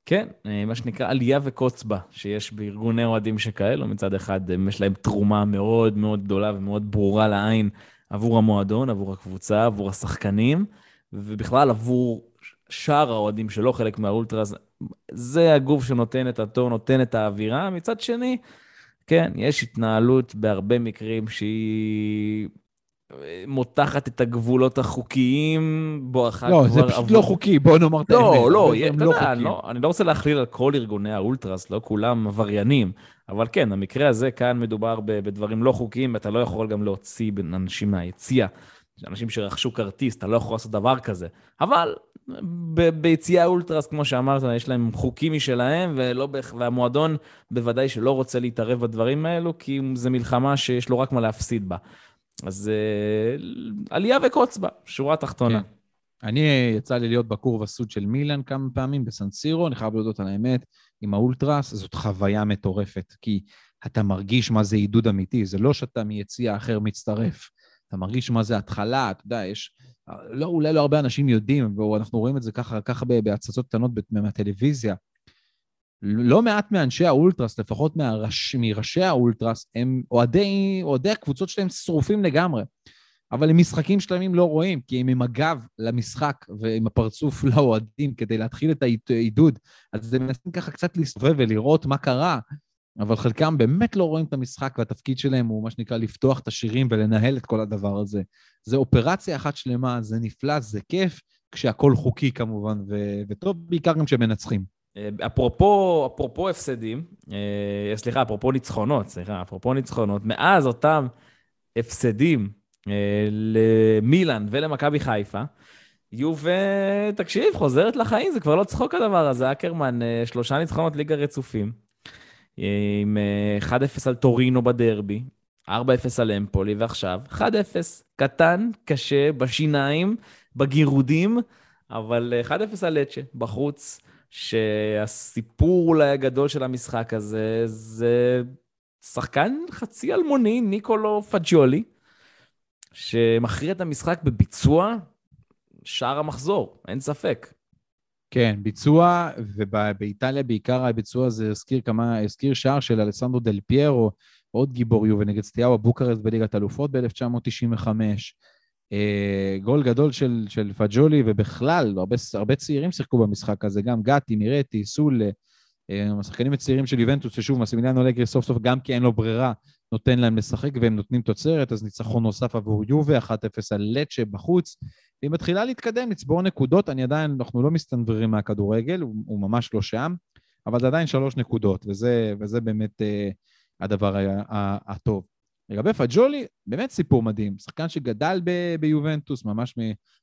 כן, אה, מה שנקרא עלייה וקוץ בה, שיש בארגוני אוהדים שכאלו. מצד אחד, יש להם תרומה מאוד מאוד גדולה ומאוד ברורה לעין עבור המועדון, עבור הקבוצה, עבור השחקנים, ובכלל עבור שאר האוהדים שלא חלק מהאולטרס. זה הגוף שנותן את הטון, נותן את האווירה. מצד שני, כן, יש התנהלות בהרבה מקרים שהיא מותחת את הגבולות החוקיים בואכה לא, זה פשוט עבור... לא חוקי, בוא נאמר את לא, האמת. לא, לא, אתה לא יודע, לא, אני לא רוצה להכליל על כל ארגוני האולטרס, לא כולם עבריינים, אבל כן, במקרה הזה כאן מדובר בדברים לא חוקיים, ואתה לא יכול גם להוציא בין אנשים מהיציע. אנשים שרכשו כרטיס, אתה לא יכול לעשות דבר כזה. אבל ביציעי האולטרס, כמו שאמרת, יש להם חוקים משלהם, ולא בהכ... והמועדון בוודאי שלא רוצה להתערב בדברים האלו, כי זה מלחמה שיש לו רק מה להפסיד בה. אז uh, עלייה וקוץ בה, שורה תחתונה. כן. אני, יצא לי להיות בקור וסוד של מילאן כמה פעמים בסנסירו, אני חייב להודות על האמת, עם האולטרס, זאת חוויה מטורפת, כי אתה מרגיש מה זה עידוד אמיתי, זה לא שאתה מיציע אחר מצטרף, אתה מרגיש מה זה התחלה, אתה יודע, יש... לא, אולי לא הרבה אנשים יודעים, ואנחנו רואים את זה ככה, ככה בהצצות קטנות מהטלוויזיה. לא מעט מאנשי האולטרס, לפחות מהראש, מראשי האולטרס, הם אוהדי, אוהדי הקבוצות שלהם שרופים לגמרי. אבל הם משחקים שלמים לא רואים, כי הם עם הגב למשחק ועם הפרצוף לאוהדים כדי להתחיל את העידוד, אז הם מנסים ככה קצת להסתובב ולראות מה קרה, אבל חלקם באמת לא רואים את המשחק, והתפקיד שלהם הוא מה שנקרא לפתוח את השירים ולנהל את כל הדבר הזה. זה אופרציה אחת שלמה, זה נפלא, זה כיף, כשהכול חוקי כמובן, ו- וטוב, בעיקר גם כשמנצחים. אה, אפרופו, אפרופו הפסדים, אה, סליחה, אפרופו ניצחונות, סליחה, אפרופו ניצחונות, מאז אותם הפסדים אה, למילאן ולמכבי חיפה, יובה, תקשיב, חוזרת לחיים, זה כבר לא צחוק הדבר הזה. אקרמן, שלושה ניצחונות ליגה רצופים, עם 1-0 על טורינו בדרבי, 4-0 על אמפולי, ועכשיו 1-0, קטן, קשה, בשיניים, בגירודים, אבל 1-0 על לצ'ה, בחוץ. שהסיפור אולי הגדול של המשחק הזה זה שחקן חצי אלמוני, ניקולו פג'ולי, שמכריע את המשחק בביצוע שער המחזור, אין ספק. כן, ביצוע, ובאיטליה בעיקר הביצוע הזה הזכיר כמה, הזכיר שער של אלסנדרו דל פיירו, עוד גיבור יובל נגד סטיהו בוקרסט בליגת אלופות ב-1995. אה, גול גדול של, של פג'ולי, ובכלל, הרבה, הרבה צעירים שיחקו במשחק הזה, גם גתי, מירטי, סול, אה, השחקנים הצעירים של יובנטוס, ששוב, מסימיליאנו אלגרי סוף סוף, גם כי אין לו ברירה, נותן להם לשחק והם נותנים תוצרת, אז ניצחון נוסף עבור יובה, 1-0 על לצ'ה בחוץ. והיא מתחילה להתקדם, לצבור נקודות, אני עדיין, אנחנו לא מסתנוורים מהכדורגל, הוא, הוא ממש לא שם, אבל זה עדיין שלוש נקודות, וזה, וזה באמת אה, הדבר הטוב. לגבי פג'ולי, באמת סיפור מדהים. שחקן שגדל ב- ביובנטוס, ממש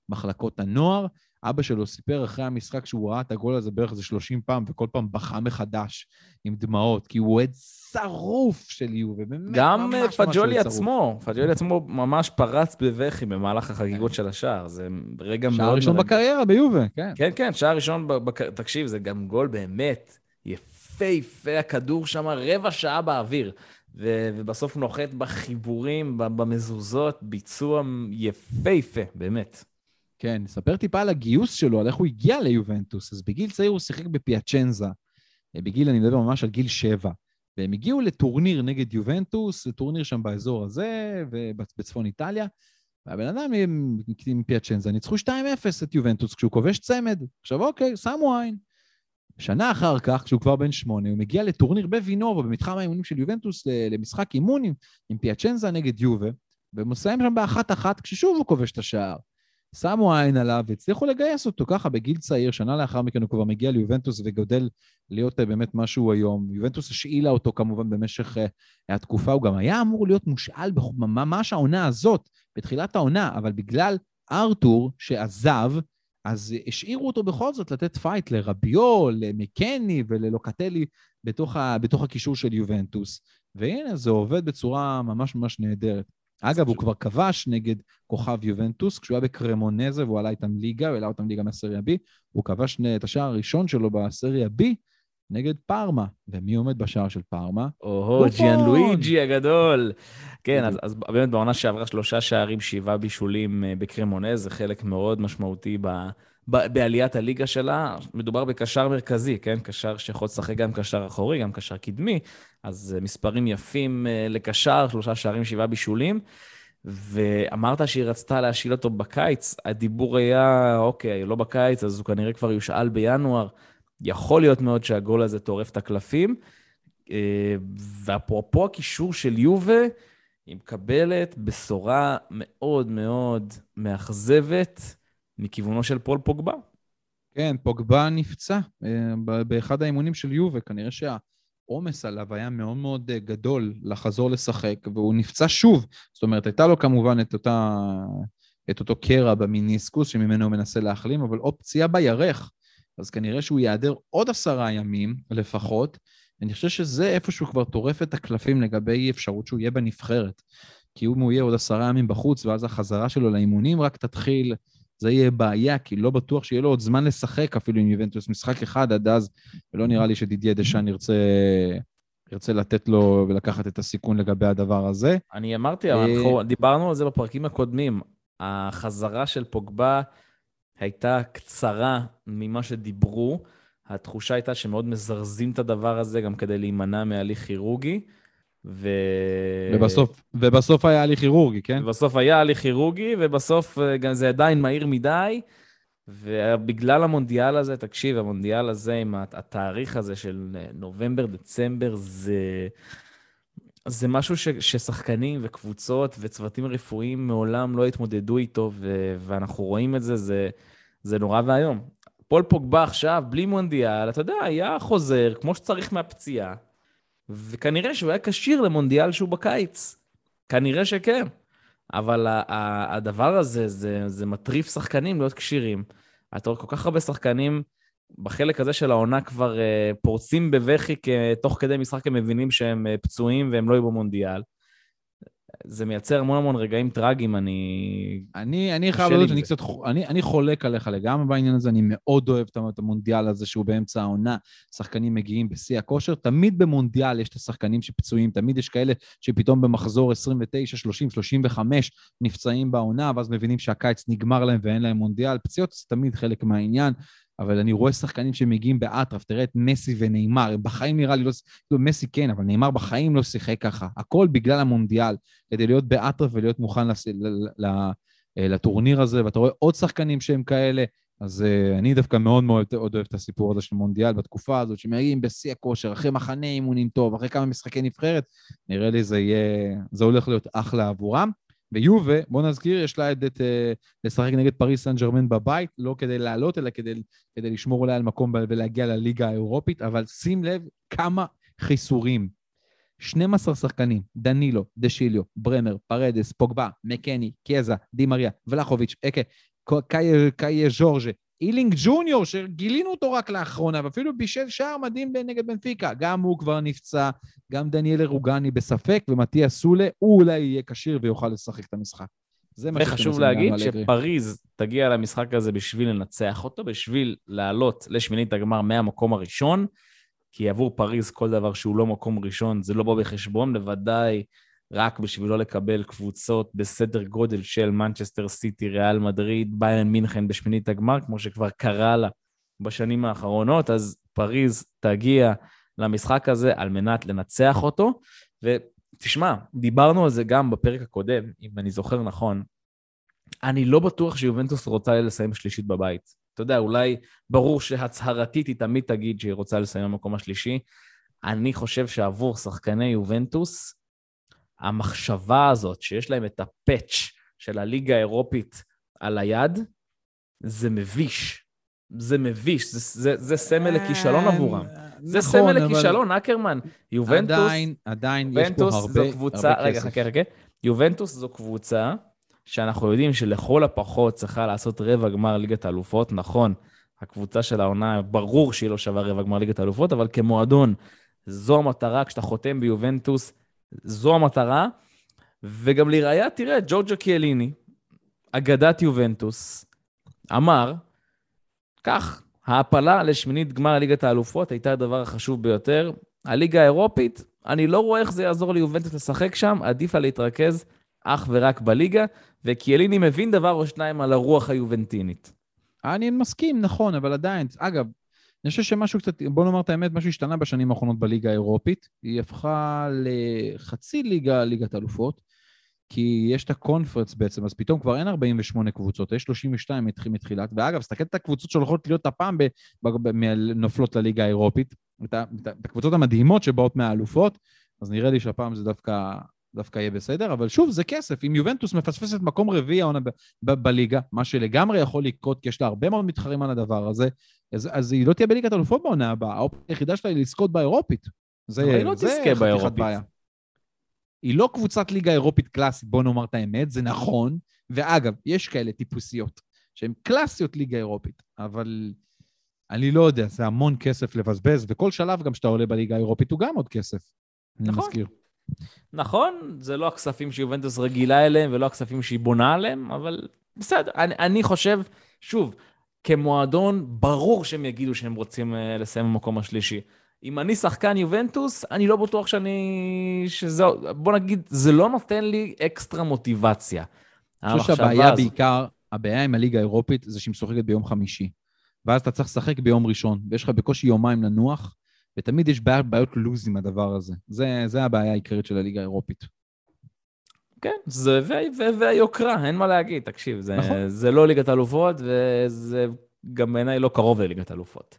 ממחלקות הנוער. אבא שלו סיפר אחרי המשחק שהוא ראה את הגול הזה בערך איזה 30 פעם, וכל פעם בכה מחדש עם דמעות, כי הוא אוהד שרוף של יובה, באמת גם ממש פג'ולי ממש עצמו, פג'ולי עצמו ממש פרץ בבכי במהלך החגיגות של השער. זה רגע מאוד... שער ראשון בקריירה ביובה, כן. כן, כן, שער ראשון, בק... תקשיב, זה גם גול באמת יפהפה, הכדור שם רבע שעה באוויר. ו- ובסוף נוחת בחיבורים, במזוזות, ביצוע יפהפה, באמת. כן, נספר טיפה על הגיוס שלו, על איך הוא הגיע ליובנטוס. אז בגיל צעיר הוא שיחק בפיאצ'נזה. אה, בגיל, אני מדבר ממש על גיל שבע. והם הגיעו לטורניר נגד יובנטוס, טורניר שם באזור הזה, בצפון איטליה. והבן אדם עם פיאצ'נזה ניצחו 2-0 את יובנטוס כשהוא כובש צמד. עכשיו אוקיי, שמו עין. שנה אחר כך, כשהוא כבר בן שמונה, הוא מגיע לטורניר בווינורו, במתחם האימונים של יובנטוס, למשחק אימון עם, עם פיאצ'נזה נגד יובה, ומסיים שם באחת-אחת, כששוב הוא כובש את השער. שמו עין עליו והצליחו לגייס אותו ככה בגיל צעיר, שנה לאחר מכן הוא כבר מגיע ליובנטוס וגודל להיות אה, באמת מה שהוא היום. יובנטוס השאילה אותו כמובן במשך אה, התקופה, הוא גם היה אמור להיות מושאל ממש העונה הזאת, בתחילת העונה, אבל בגלל ארתור שעזב, אז השאירו אותו בכל זאת לתת fight לרביו, למקני וללוקטלי בתוך, ה, בתוך הקישור של יובנטוס. והנה, זה עובד בצורה ממש ממש נהדרת. אגב, הוא כבר כבש נגד כוכב יובנטוס, כשהוא היה בקרמונזה והוא עלה איתם ליגה, הוא העלה אותם ליגה מהסריה B, הוא כבש את השער הראשון שלו בסריה B נגד פארמה. ומי עומד בשער של פארמה? או-הו, ג'יאן לואיג'י הגדול. כן, אז, אז באמת בעונה שעברה שלושה שערים, שבעה בישולים אה, בקרמונז, זה חלק מאוד משמעותי ב, ב, בעליית הליגה שלה. מדובר בקשר מרכזי, כן? קשר שיכול לשחק גם קשר אחורי, גם קשר קדמי, אז אה, מספרים יפים אה, לקשר, שלושה שערים, שבעה בישולים. ואמרת שהיא רצתה להשיל אותו בקיץ, הדיבור היה, אוקיי, לא בקיץ, אז הוא כנראה כבר יושאל בינואר. יכול להיות מאוד שהגול הזה טורף את הקלפים. ואפרופו הקישור של יובה, היא מקבלת בשורה מאוד מאוד מאכזבת מכיוונו של פול פוגבה. כן, פוגבה נפצע אה, באחד האימונים של יובה, כנראה שהעומס עליו היה מאוד מאוד אה, גדול לחזור לשחק, והוא נפצע שוב. זאת אומרת, הייתה לו כמובן את, אותה, את אותו קרע במיניסקוס שממנו הוא מנסה להחלים, אבל או פציעה בירך, אז כנראה שהוא ייעדר עוד עשרה ימים לפחות, אני חושב שזה איפשהו כבר טורף את הקלפים לגבי אפשרות שהוא יהיה בנבחרת. כי אם הוא יהיה עוד עשרה ימים בחוץ, ואז החזרה שלו לאימונים רק תתחיל, זה יהיה בעיה, כי לא בטוח שיהיה לו עוד זמן לשחק אפילו עם יובנטוס משחק אחד עד אז, ולא נראה לי שדידיה דשאן ירצה, ירצה לתת לו ולקחת את הסיכון לגבי הדבר הזה. אני אמרתי, אנחנו דיברנו על זה בפרקים הקודמים. החזרה של פוגבה הייתה קצרה ממה שדיברו. התחושה הייתה שמאוד מזרזים את הדבר הזה גם כדי להימנע מהליך כירורגי. ו... ובסוף, ובסוף היה הליך כירורגי, כן? ובסוף היה הליך כירורגי, ובסוף אה, גם זה עדיין מהיר מדי. ובגלל המונדיאל הזה, תקשיב, המונדיאל הזה עם התאריך הזה של אה, נובמבר-דצמבר, זה, זה משהו ש, ששחקנים וקבוצות וצוותים רפואיים מעולם לא התמודדו איתו, ו, ואנחנו רואים את זה, זה, זה נורא ואיום. פול פוגבה עכשיו, בלי מונדיאל, אתה יודע, היה חוזר כמו שצריך מהפציעה, וכנראה שהוא היה כשיר למונדיאל שהוא בקיץ. כנראה שכן. אבל הדבר הזה, זה, זה מטריף שחקנים להיות כשירים. אתה רואה כל כך הרבה שחקנים בחלק הזה של העונה כבר uh, פורצים בבכי, תוך כדי משחק הם מבינים שהם uh, פצועים והם לא יהיו במונדיאל. זה מייצר המון המון רגעים טראגיים, אני... אני, אני חייב לדעת שאני קצת... אני, אני חולק עליך לגמרי בעניין הזה, אני מאוד אוהב את המונדיאל הזה שהוא באמצע העונה, שחקנים מגיעים בשיא הכושר. תמיד במונדיאל יש את השחקנים שפצועים, תמיד יש כאלה שפתאום במחזור 29, 30, 35 נפצעים בעונה, ואז מבינים שהקיץ נגמר להם ואין להם מונדיאל. פציעות זה תמיד חלק מהעניין. אבל אני רואה שחקנים שמגיעים באטרף, תראה את מסי ונאמר, בחיים נראה לי לא... כאילו, מסי כן, אבל נאמר בחיים לא שיחק ככה. הכל בגלל המונדיאל, כדי להיות באטרף ולהיות מוכן לס... לטורניר הזה, ואתה רואה עוד שחקנים שהם כאלה, אז uh, אני דווקא מאוד מאוד מאוד אוהב את הסיפור הזה של מונדיאל בתקופה הזאת, שמגיעים בשיא הכושר, אחרי מחנה אימונים טוב, אחרי כמה משחקי נבחרת, נראה לי זה יהיה, זה הולך להיות אחלה עבורם. ויובה, בוא נזכיר, יש לה את, את אה, לשחק נגד פריס סן ג'רמן בבית, לא כדי לעלות, אלא כדי, כדי לשמור אולי על מקום ולהגיע לליגה האירופית, אבל שים לב כמה חיסורים. 12 שחקנים, דנילו, דשיליו, ברמר, פרדס, פוגבה, מקני, קיאזה, די מריה, ולחוביץ', אקה, קאי ז'ורג'ה, אילינג ג'וניור, שגילינו אותו רק לאחרונה, ואפילו בישל שער מדהים נגד בנפיקה. גם הוא כבר נפצע, גם דניאלה רוגאני בספק, ומתיה סולה, הוא אולי יהיה כשיר ויוכל לשחק את המשחק. זה מה וחשוב להגיד שפריז תגיע למשחק הזה בשביל לנצח אותו, בשביל לעלות לשמינית הגמר מהמקום הראשון, כי עבור פריז כל דבר שהוא לא מקום ראשון זה לא בא בחשבון, בוודאי רק בשביל לא לקבל קבוצות בסדר גודל של מנצ'סטר סיטי, ריאל מדריד, ביירן מינכן בשמינית הגמר, כמו שכבר קרה לה בשנים האחרונות, אז פריז תגיע למשחק הזה על מנת לנצח אותו. ותשמע, דיברנו על זה גם בפרק הקודם, אם אני זוכר נכון. אני לא בטוח שיובנטוס רוצה לסיים שלישית בבית. אתה יודע, אולי ברור שהצהרתית היא תמיד תגיד שהיא רוצה לסיים במקום השלישי. אני חושב שעבור שחקני יובנטוס, המחשבה הזאת שיש להם את הפאץ' של הליגה האירופית על היד, זה מביש. זה מביש, זה, זה, זה סמל לכישלון אה, עבורם. זה נכון, סמל לכישלון, אקרמן. יובנטוס... עדיין, עדיין יש פה הרבה, זו קבוצה, הרבה רגע, חכה, חכה. יובנטוס זו קבוצה שאנחנו יודעים שלכל הפחות צריכה לעשות רבע גמר ליגת האלופות. נכון, הקבוצה של העונה, ברור שהיא לא שווה רבע גמר ליגת האלופות, אבל כמועדון, זו המטרה, כשאתה חותם ביובנטוס, זו המטרה. וגם לראיה, תראה, ג'ורג'ו קיאליני, אגדת יובנטוס, אמר, כך, ההעפלה לשמינית גמר ליגת האלופות הייתה הדבר החשוב ביותר. הליגה האירופית, אני לא רואה איך זה יעזור ליובנטוס לשחק שם, עדיף לה להתרכז אך ורק בליגה, וקיאליני מבין דבר או שניים על הרוח היובנטינית. אני מסכים, נכון, אבל עדיין, אגב, אני חושב שמשהו קצת, בוא נאמר את האמת, משהו השתנה בשנים האחרונות בליגה האירופית. היא הפכה לחצי ליגה, ליגת אלופות, כי יש את הקונפרנס בעצם, אז פתאום כבר אין 48 קבוצות, יש 32 מתחילת. ואגב, תסתכל את הקבוצות שהולכות להיות הפעם נופלות לליגה האירופית, את הקבוצות המדהימות שבאות מהאלופות, אז נראה לי שהפעם זה דווקא דווקא יהיה בסדר, אבל שוב, זה כסף. אם יובנטוס מפספסת מקום רביעי העונה בליגה, מה שלגמרי יכול לקרות, כי יש לה הרבה מאוד מתחרים על הדבר הזה, אז, אז היא לא תהיה בליגת אלופות בעונה הבאה. האופציה היחידה שלה היא לזכות באירופית. זה, היא לא תזכה באירופית. בעיה. היא לא קבוצת ליגה אירופית קלאסית, בוא נאמר את האמת, זה נכון. ואגב, יש כאלה טיפוסיות, שהן קלאסיות ליגה אירופית, אבל אני לא יודע, זה המון כסף לבזבז, וכל שלב גם שאתה עולה בליגה האירופית הוא גם עוד כסף. נכון. אני מזכיר. נכון, זה לא הכספים שיובנטוס רגילה אליהם ולא הכספים שהיא בונה עליהם, אבל בסדר. אני, אני חושב, שוב, כמועדון, ברור שהם יגידו שהם רוצים uh, לסיים במקום השלישי. אם אני שחקן יובנטוס, אני לא בטוח שאני... שזה... בוא נגיד, זה לא נותן לי אקסטרה מוטיבציה. אני חושב שהבעיה הזו... בעיקר, הבעיה עם הליגה האירופית זה שהיא משוחקת ביום חמישי. ואז אתה צריך לשחק ביום ראשון, ויש לך בקושי יומיים לנוח, ותמיד יש בעיות, בעיות לוז עם הדבר הזה. זה, זה הבעיה העיקרית של הליגה האירופית. כן, זה ו- והיוקרה, אין מה להגיד, תקשיב, זה, נכון. זה לא ליגת אלופות, וזה גם בעיניי לא קרוב לליגת אלופות.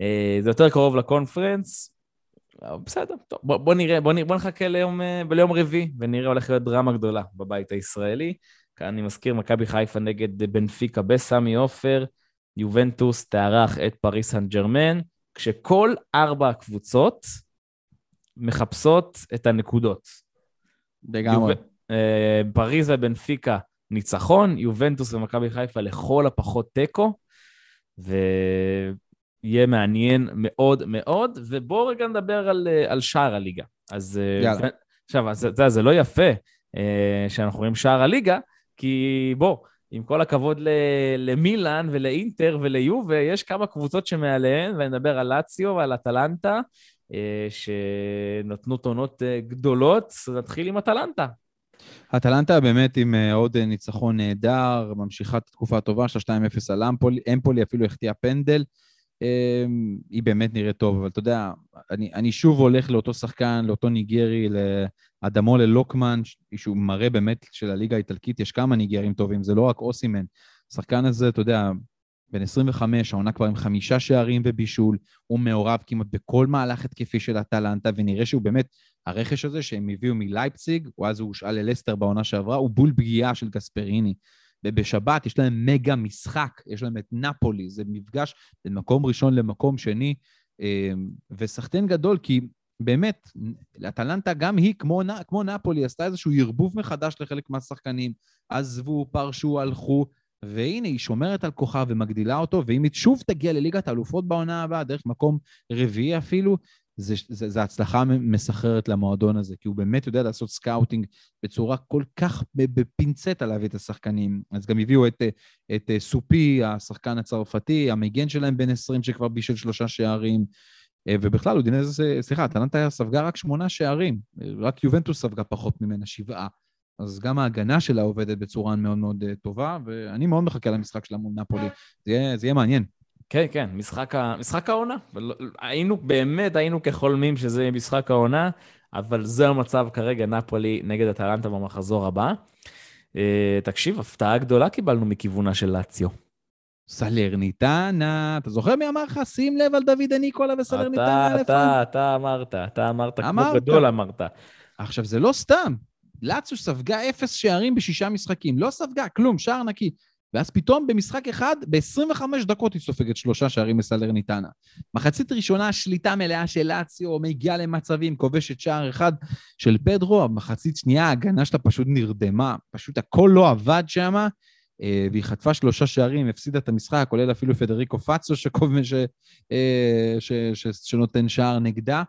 אה, זה יותר קרוב לקונפרנס, בסדר, טוב, בוא, בוא נראה, בוא, נראה, בוא נחכה ליום, אה, ליום רביעי, ונראה הולך להיות דרמה גדולה בבית הישראלי. כאן אני מזכיר, מכבי חיפה נגד בנפיקה בסמי עופר, יובנטוס תארח את פריס סן ג'רמן, כשכל ארבע הקבוצות מחפשות את הנקודות. לגמרי. יוב- אה, פריז ובנפיקה ניצחון, יובנטוס ומכבי חיפה לכל הפחות תיקו, ויהיה מעניין מאוד מאוד, ובואו רגע נדבר על, אה, על שער הליגה. אז אה, יאללה. עכשיו, אז אתה יודע, זה לא יפה שאנחנו רואים שער הליגה, כי בוא, עם כל הכבוד ל- למילאן ולאינטר וליובה, יש כמה קבוצות שמעליהן, ואני מדבר על לאציו ועל אטלנטה, אה, שנתנו טונות אה, גדולות. נתחיל עם אטלנטה. אטלנטה באמת עם אה, עוד ניצחון נהדר, ממשיכה את התקופה הטובה של 2-0 על אמפולי, אמפולי אפילו החטיאה פנדל. אה, היא באמת נראית טוב, אבל אתה יודע, אני, אני שוב הולך לאותו שחקן, לאותו ניגרי, לאדמו ללוקמן, שהוא מראה באמת של הליגה האיטלקית, יש כמה ניגרים טובים, זה לא רק אוסימן. השחקן הזה, אתה יודע, בן 25, העונה כבר עם חמישה שערים ובישול, הוא מעורב כמעט בכל מהלך התקפי של אטלנטה, ונראה שהוא באמת, הרכש הזה שהם הביאו מלייפציג, או אז הוא הושאל ללסטר בעונה שעברה, הוא בול פגיעה של גספריני. ובשבת יש להם מגה משחק, יש להם את נפולי, זה מפגש בין מקום ראשון למקום שני, אה, וסחטיין גדול, כי באמת, אטלנטה גם היא, כמו, כמו נפולי, עשתה איזשהו ערבוב מחדש לחלק מהשחקנים, עזבו, פרשו, הלכו, והנה, היא שומרת על כוחה ומגדילה אותו, ואם היא שוב תגיע לליגת האלופות בעונה הבאה, דרך מקום רביעי אפילו, זה, זה, זה הצלחה מסחררת למועדון הזה, כי הוא באמת יודע לעשות סקאוטינג בצורה כל כך בפינצטה להביא את השחקנים. אז גם הביאו את, את סופי, השחקן הצרפתי, המגן שלהם בן 20 שכבר בישל שלושה שערים, ובכלל, אודינז, סליחה, אטלנטה ספגה רק שמונה שערים, רק יובנטוס ספגה פחות ממנה, שבעה. אז גם ההגנה שלה עובדת בצורה מאוד מאוד אה, טובה, ואני מאוד מחכה למשחק שלה מול נפולי. זה יהיה, זה יהיה מעניין. כן, כן, משחק, ה... משחק העונה. היינו, באמת היינו כחולמים שזה יהיה משחק העונה, אבל זה המצב כרגע, נפולי נגד אטלנטה במחזור הבא. אה, תקשיב, הפתעה גדולה קיבלנו מכיוונה של לאציו. סלרניטנה, אתה זוכר מי אמר לך? שים לב על דוד הניקולה וסלרניטנה. אתה, איפה אתה, אתה אמרת, אתה אמרת, כמו אמרת. גדול אמרת. עכשיו, זה לא סתם. לאציו ספגה אפס שערים בשישה משחקים. לא ספגה, כלום, שער נקי. ואז פתאום במשחק אחד, ב-25 דקות היא סופגת שלושה שערים מסלרניטנה. מחצית ראשונה, שליטה מלאה של לאציו, מגיעה למצבים, כובשת שער אחד של פדרו, מחצית שנייה, ההגנה שלה פשוט נרדמה, פשוט הכל לא עבד שם, והיא חטפה שלושה שערים, הפסידה את המשחק, כולל אפילו פדריקו פאצו שקוב, ש, אה, ש, ש, שנותן שער נגדה.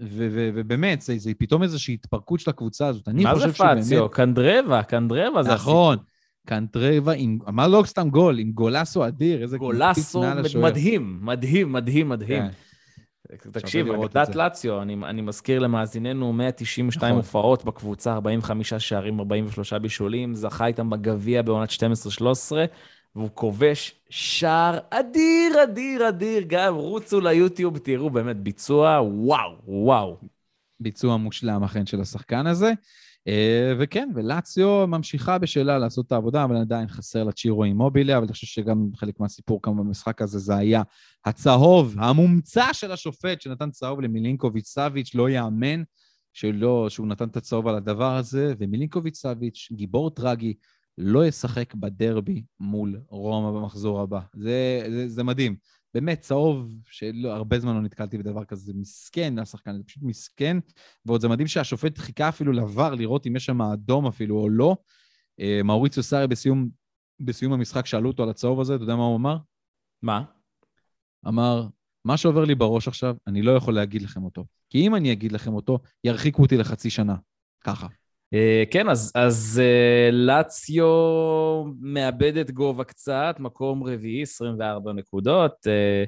ו- ובאמת, זה, זה פתאום איזושהי התפרקות של הקבוצה הזאת. אני מה זה פאציו? שבאמת... קנדרבה, קנדרבה זה נכון. קנטרבה עם, אמר לא סתם גול, עם גולסו אדיר, איזה גולסו. מדהים, מדהים, מדהים, מדהים. כן. תקשיב, אגדת. לאציו, אני, אני מזכיר למאזיננו, 192 נכון. הופעות בקבוצה, 45 שערים, 43 בישולים, זכה איתם בגביע בעונת 12-13, והוא כובש שער אדיר, אדיר, אדיר. גם רוצו ליוטיוב, תראו באמת ביצוע, וואו, וואו. ביצוע מושלם אכן של השחקן הזה. אה, וכן, ולציו ממשיכה בשלה לעשות את העבודה, אבל עדיין חסר לה צ'ירו אימוביליה, אבל אני חושב שגם חלק מהסיפור כאן במשחק הזה זה היה הצהוב, המומצא של השופט שנתן צהוב למילינקוביץ' סאביץ', לא יאמן שלא, שהוא נתן את הצהוב על הדבר הזה, ומילינקוביץ' סאביץ', גיבור טרגי, לא ישחק בדרבי מול רומא במחזור הבא. זה, זה, זה מדהים. באמת, צהוב, שהרבה זמן לא נתקלתי בדבר כזה, זה מסכן השחקן, זה פשוט מסכן. ועוד זה מדהים שהשופט חיכה אפילו לבר לראות אם יש שם אדום אפילו או לא. אה, מאוריציו סארי בסיום, בסיום המשחק שאלו אותו על הצהוב הזה, אתה יודע מה הוא אמר? מה? אמר, מה שעובר לי בראש עכשיו, אני לא יכול להגיד לכם אותו. כי אם אני אגיד לכם אותו, ירחיקו אותי לחצי שנה. ככה. אה, כן, אז, אז אה, לאציו מאבדת גובה קצת, מקום רביעי, 24 נקודות. אה,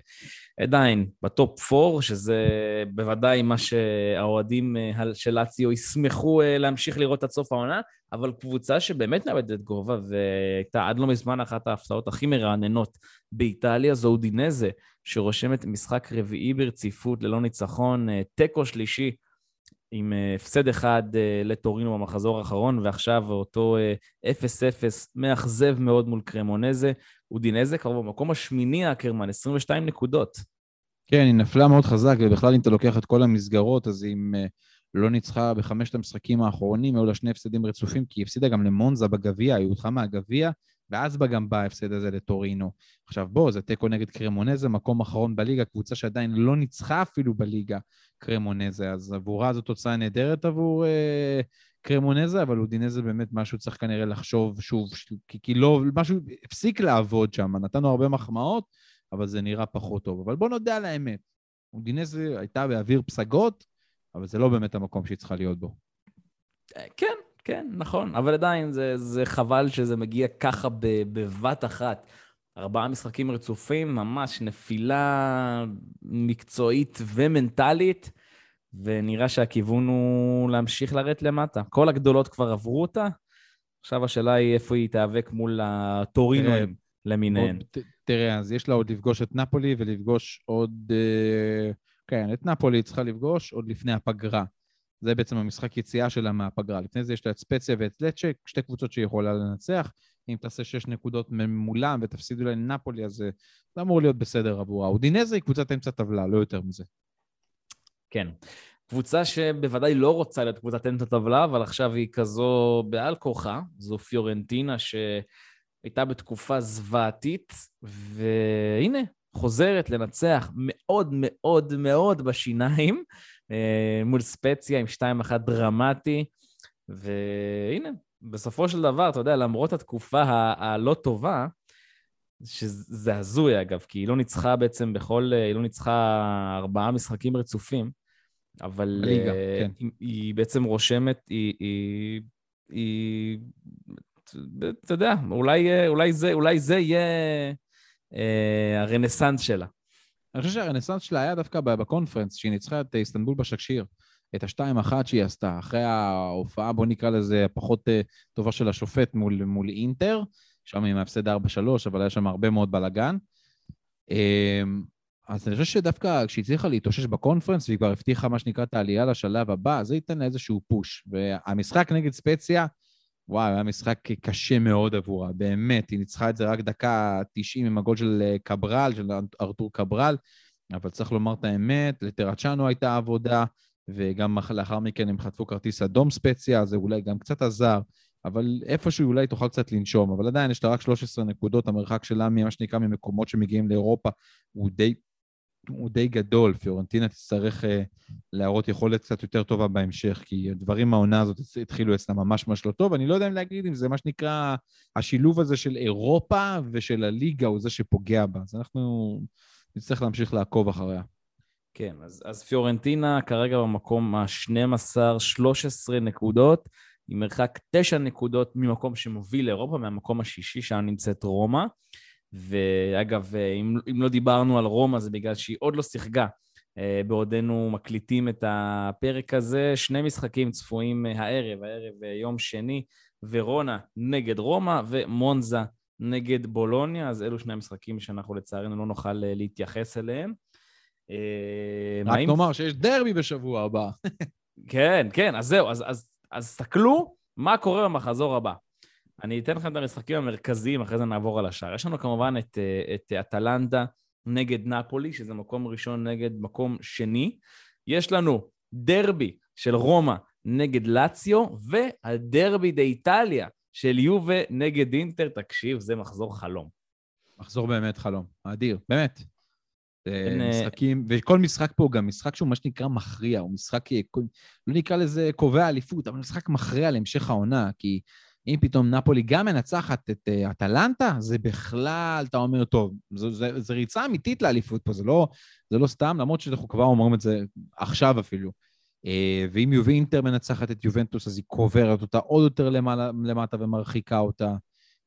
עדיין בטופ 4, שזה בוודאי מה שהאוהדים של לאציו ישמחו להמשיך לראות עד סוף העונה, אבל קבוצה שבאמת מאבדת גובה, והייתה עד לא מזמן אחת ההפתעות הכי מרעננות באיטליה, זו אודינזה, שרושמת משחק רביעי ברציפות ללא ניצחון, תיקו שלישי. עם אה, הפסד אחד אה, לטורינו במחזור האחרון, ועכשיו אותו 0-0 אה, מאכזב מאוד מול קרמונזה. אודינזה כבר במקום השמיני, אקרמן, 22 נקודות. כן, היא נפלה מאוד חזק, ובכלל אם אתה לוקח את כל המסגרות, אז אם לא ניצחה בחמשת המשחקים האחרונים, היו לה שני הפסדים רצופים, כי היא הפסידה גם למונזה בגביע, היא הודחה מהגביע, ואז בא גם בא ההפסד הזה לטורינו. עכשיו בוא, זה תיקו נגד קרמונזה, מקום אחרון בליגה, קבוצה שעדיין לא ניצחה אפילו בליגה, קרמונזה, אז עבורה זו תוצאה נהדרת עבור אה, קרמונזה, אבל אודינזה באמת משהו צריך כנראה לחשוב שוב, כי, כי לא, משהו הפסיק לעבוד שם, נתנו הרבה מחמאות, אבל זה נראה פחות טוב. אבל בוא נודה על האמת, אודינזה הייתה באוויר פסגות, אבל זה לא באמת המקום שהיא צריכה להיות בו. כן, כן, נכון, אבל עדיין זה, זה חבל שזה מגיע ככה בבת אחת. ארבעה משחקים רצופים, ממש נפילה מקצועית ומנטלית, ונראה שהכיוון הוא להמשיך לרדת למטה. כל הגדולות כבר עברו אותה, עכשיו השאלה היא איפה היא תיאבק מול הטורינואים למיניהן. תראה, אז יש לה עוד לפגוש את נפולי ולפגוש עוד... אה, כן, את נפולי היא צריכה לפגוש עוד לפני הפגרה. זה בעצם המשחק יציאה שלה מהפגרה. לפני זה יש לה את ספציה ואת לצ'ק, שתי קבוצות שהיא יכולה לנצח. אם תעשה שש נקודות מולם ותפסידו להם נפולי, אז זה אמור להיות בסדר עבורה. אודינזה היא קבוצת אמצע טבלה, לא יותר מזה. כן. קבוצה שבוודאי לא רוצה להיות קבוצת אמצע טבלה, אבל עכשיו היא כזו בעל כוחה, זו פיורנטינה שהייתה בתקופה זוועתית, והנה, חוזרת לנצח מאוד מאוד מאוד בשיניים. אה, מול ספציה עם 2-1 דרמטי, והנה, בסופו של דבר, אתה יודע, למרות התקופה הלא טובה, שזה הזוי אגב, כי היא לא ניצחה בעצם בכל, היא לא ניצחה ארבעה משחקים רצופים, אבל ליגה, uh, כן. היא, היא בעצם רושמת, היא, היא, היא, אתה יודע, אולי, אולי, זה, אולי זה יהיה uh, הרנסאנס שלה. אני חושב שהרנסאנס שלה היה דווקא בקונפרנס, שהיא ניצחה את איסטנבול בשקשיר, את השתיים אחת שהיא עשתה, אחרי ההופעה, בוא נקרא לזה, הפחות אה, טובה של השופט מול, מול אינטר, שם עם ההפסד 4-3, אבל היה שם הרבה מאוד בלאגן. אמ, אז אני חושב שדווקא כשהיא הצליחה להתאושש בקונפרנס, והיא כבר הבטיחה מה שנקרא את העלייה לשלב הבא, זה ייתן לה איזשהו פוש. והמשחק נגד ספציה, וואו, היה משחק קשה מאוד עבורה, באמת. היא ניצחה את זה רק דקה 90 עם הגול של אה, קברל, של ארתור קברל, אבל צריך לומר את האמת, לטראצ'אנו הייתה עבודה, וגם לאחר מכן הם חטפו כרטיס אדום ספציה, זה אולי גם קצת עזר, אבל איפשהו אולי תוכל קצת לנשום, אבל עדיין יש לה רק 13 נקודות, המרחק שלה ממה שנקרא ממקומות שמגיעים לאירופה הוא די הוא די גדול, פיורנטינה תצטרך uh, להראות יכולת קצת יותר טובה בהמשך, כי הדברים מהעונה הזאת התחילו אצלה ממש ממש לא טוב. אני לא יודע אם להגיד אם זה מה שנקרא, השילוב הזה של אירופה ושל הליגה הוא זה שפוגע בה, אז אנחנו נצטרך להמשיך לעקוב אחריה. כן, אז, אז פיורנטינה כרגע במקום ה-12-13 נקודות, עם מרחק 9 נקודות ממקום שמוביל לאירופה, מהמקום השישי, שם נמצאת רומא. ואגב, אם, אם לא דיברנו על רומא זה בגלל שהיא עוד לא שיחקה אה, בעודנו מקליטים את הפרק הזה. שני משחקים צפויים אה, הערב, הערב אה, יום שני, ורונה נגד רומא ומונזה נגד בולוניה, אז אלו שני המשחקים שאנחנו לצערנו לא נוכל להתייחס אליהם. רק נאמר שיש דרבי בשבוע הבא. כן, כן, אז זהו, אז, אז, אז תסתכלו מה קורה במחזור הבא. אני אתן לכם את המשחקים המרכזיים, אחרי זה נעבור על השאר. יש לנו כמובן את, אה, את אטלנטה נגד נפולי, שזה מקום ראשון נגד מקום שני. יש לנו דרבי של רומא נגד לאציו, והדרבי דה איטליה של יובה נגד אינטר. תקשיב, זה מחזור חלום. מחזור באמת חלום, אדיר, באמת. אין, אה, משחקים, וכל משחק פה גם משחק שהוא מה שנקרא מכריע, הוא משחק, אה, לא נקרא לזה קובע אליפות, אבל משחק מכריע להמשך העונה, כי אם פתאום נפולי גם מנצחת את uh, אטלנטה, זה בכלל, אתה אומר, טוב, זו, ריצה אמיתית לאליפות פה, זה לא, זה לא סתם, למרות שאנחנו כבר אומרים את זה עכשיו אפילו. אה, ואם יובינטר מנצחת את יובנטוס, אז היא קוברת אותה עוד יותר למעלה, למטה ומרחיקה אותה.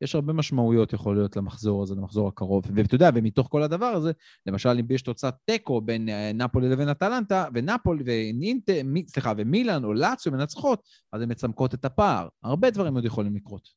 יש הרבה משמעויות יכול להיות למחזור הזה, למחזור הקרוב. ואתה יודע, ומתוך כל הדבר הזה, למשל, אם יש תוצאת תיקו בין אה, נפולי לבין אטלנטה, ונפולי ואינט, סליחה, ומילאן או לאציו מנצחות, אז הן מצמקות את הפער. הרבה דברים עוד יכולים לקרות.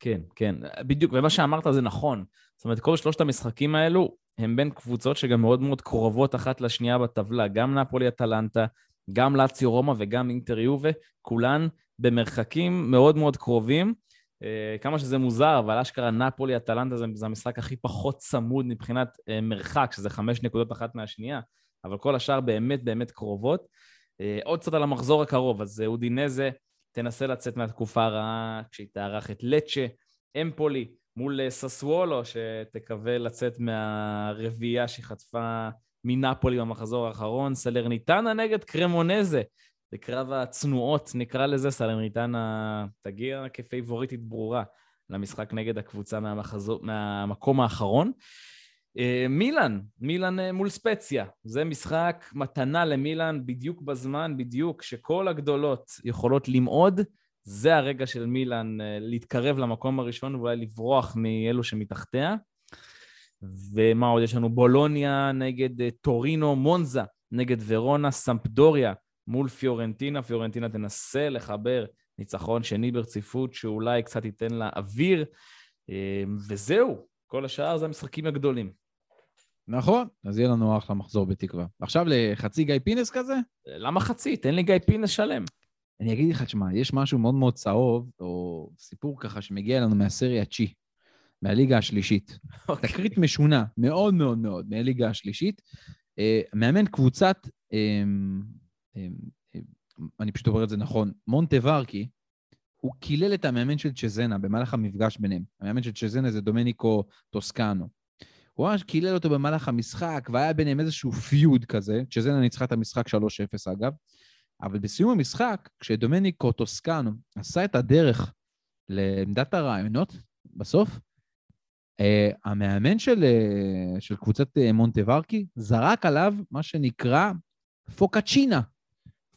כן, כן, בדיוק, ומה שאמרת זה נכון. זאת אומרת, כל שלושת המשחקים האלו הם בין קבוצות שגם מאוד מאוד קרובות אחת לשנייה בטבלה, גם נפולי אטלנטה, גם לאציו רומא וגם אינטר יובה, כולן במרחקים מאוד מאוד קרובים. Uh, כמה שזה מוזר, אבל אשכרה נפולי אטלנטה זה, זה המשחק הכי פחות צמוד מבחינת uh, מרחק, שזה חמש נקודות אחת מהשנייה, אבל כל השאר באמת באמת קרובות. אה, עוד קצת על המחזור הקרוב, אז אודינזה תנסה לצאת מהתקופה הרעה כשהיא תארח את לצ'ה, אמפולי מול ססוולו, שתקווה לצאת מהרביעייה שהיא חטפה מנפולי במחזור האחרון, סלרניטנה נגד קרמונזה. בקרב הצנועות, נקרא לזה, סלרניטנה תגיע כפייבוריטית ברורה למשחק נגד הקבוצה מהמחזור, מהמקום האחרון. אה, מילאן, מילאן אה, מול ספציה. זה משחק מתנה למילאן בדיוק בזמן, בדיוק, שכל הגדולות יכולות למעוד. זה הרגע של מילאן אה, להתקרב למקום הראשון ואולי לברוח מאלו שמתחתיה. ומה עוד יש לנו? בולוניה נגד טורינו, מונזה נגד ורונה, סמפדוריה מול פיורנטינה. פיורנטינה תנסה לחבר ניצחון שני ברציפות שאולי קצת ייתן לה אוויר. וזהו, כל השאר זה המשחקים הגדולים. נכון, אז יהיה לנו אחלה מחזור בתקווה. עכשיו לחצי גיא פינס כזה? למה חצי? תן לי גיא פינס שלם. אני אגיד לך, תשמע, יש משהו מאוד מאוד צהוב, או סיפור ככה שמגיע אלינו מהסריה צ'י, מהליגה השלישית. Okay. אוקיי. תקרית משונה, מאוד מאוד מאוד, מהליגה השלישית. Uh, מאמן קבוצת, um, אני פשוט אומר את זה נכון, מונטה ורקי, הוא קילל את המאמן של צ'זנה במהלך המפגש ביניהם. המאמן של צ'זנה זה דומניקו טוסקנו. הוא ממש קילל אותו במהלך המשחק, והיה ביניהם איזשהו פיוד כזה. צ'זנה ניצחה את המשחק 3-0 אגב. אבל בסיום המשחק, כשדומניקו טוסקנו עשה את הדרך לעמדת הרעיונות, בסוף, uh, המאמן של, uh, של קבוצת uh, מונטוורקי זרק עליו מה שנקרא פוקצ'ינה.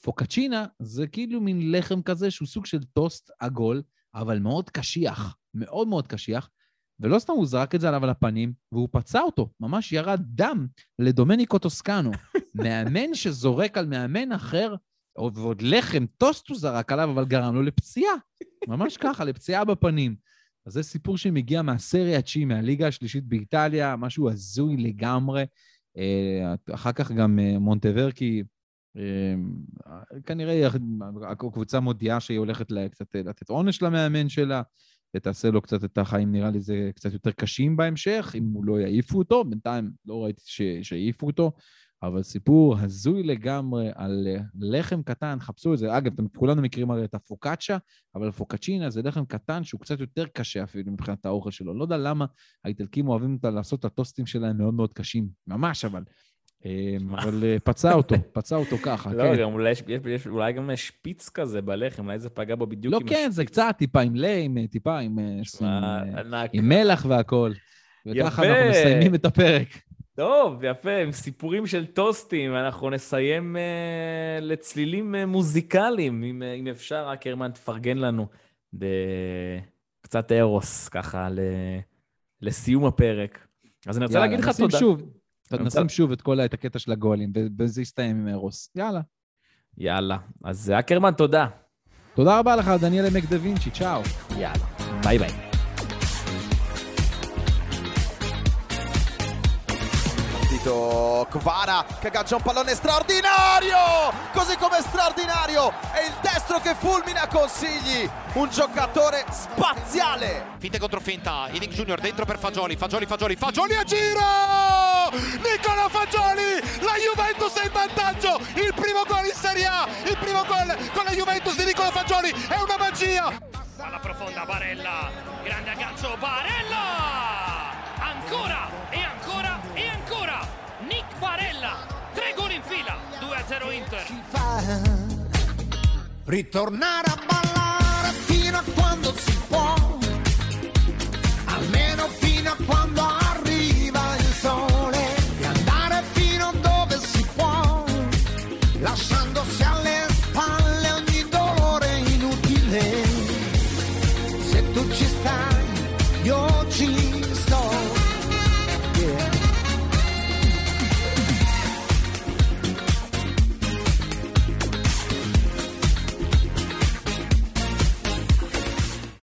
פוקצ'ינה זה כאילו מין לחם כזה שהוא סוג של טוסט עגול, אבל מאוד קשיח, מאוד מאוד קשיח, ולא סתם הוא זרק את זה עליו על הפנים, והוא פצע אותו, ממש ירד דם לדומניקו טוסקנו. מאמן שזורק על מאמן אחר, ועוד לחם, טוסט הוא זרק עליו, אבל גרם לו לפציעה. ממש ככה, לפציעה בפנים. אז זה סיפור שמגיע מהסריה התשיעי, מהליגה השלישית באיטליה, משהו הזוי לגמרי. אה, אחר כך גם אה, מונטוורקי אמ, כנראה הקבוצה מודיעה שהיא הולכת קצת לתת עונש למאמן שלה, ותעשה לו קצת את החיים, נראה לי זה קצת יותר קשים בהמשך, אם הוא לא יעיפו אותו, בינתיים לא ראיתי שיעיפו אותו, אבל סיפור הזוי לגמרי על לחם קטן, חפשו את זה. אגב, אתם כולנו מכירים הרי את הפוקאצ'ה, אבל פוקאצ'ינה זה לחם קטן שהוא קצת יותר קשה אפילו מבחינת האוכל שלו. לא יודע למה האיטלקים אוהבים לעשות את הטוסטים שלהם מאוד מאוד קשים, ממש אבל. אמ, אבל אה, פצע אותו, פצע אותו ככה, לא, כן. אולי, יש, אולי גם שפיץ כזה בלחם, אולי זה פגע בו בדיוק לא, עם כן, זה קצת טיפה עם ליים, טיפה עם, אה, עם מלח והכול. וככה אנחנו מסיימים את הפרק. טוב, יפה, עם סיפורים של טוסטים, אנחנו נסיים uh, לצלילים uh, מוזיקליים, אם, uh, אם אפשר, רק הרמן תפרגן לנו בקצת ארוס, ככה, ל... לסיום הפרק. אז אני רוצה יאללה, להגיד לך תודה. שוב, נשים שוב את כל, את הקטע של הגולים, וזה יסתיים עם ארוס. יאללה. יאללה. אז אקרמן, תודה. תודה רבה לך, דניאל עמק דה וינצ'י, צ'או. יאללה. ביי ביי. Kvara che aggancia un pallone straordinario! Così come straordinario! È il destro che fulmina Consigli! Un giocatore spaziale! Finte contro finta Inik Junior dentro per Fagioli Fagioli Fagioli Fagioli a giro! Nicola Fagioli la Juventus è in vantaggio! Il primo gol in Serie A il primo gol con la Juventus di Nicola Fagioli è una magia! Alla profonda Barella grande aggancio Barella! Ancora Barella, tre gol in fila, 2-0 Inter. Ritornare a ballare fino a quando si può, almeno fino a quando Ha...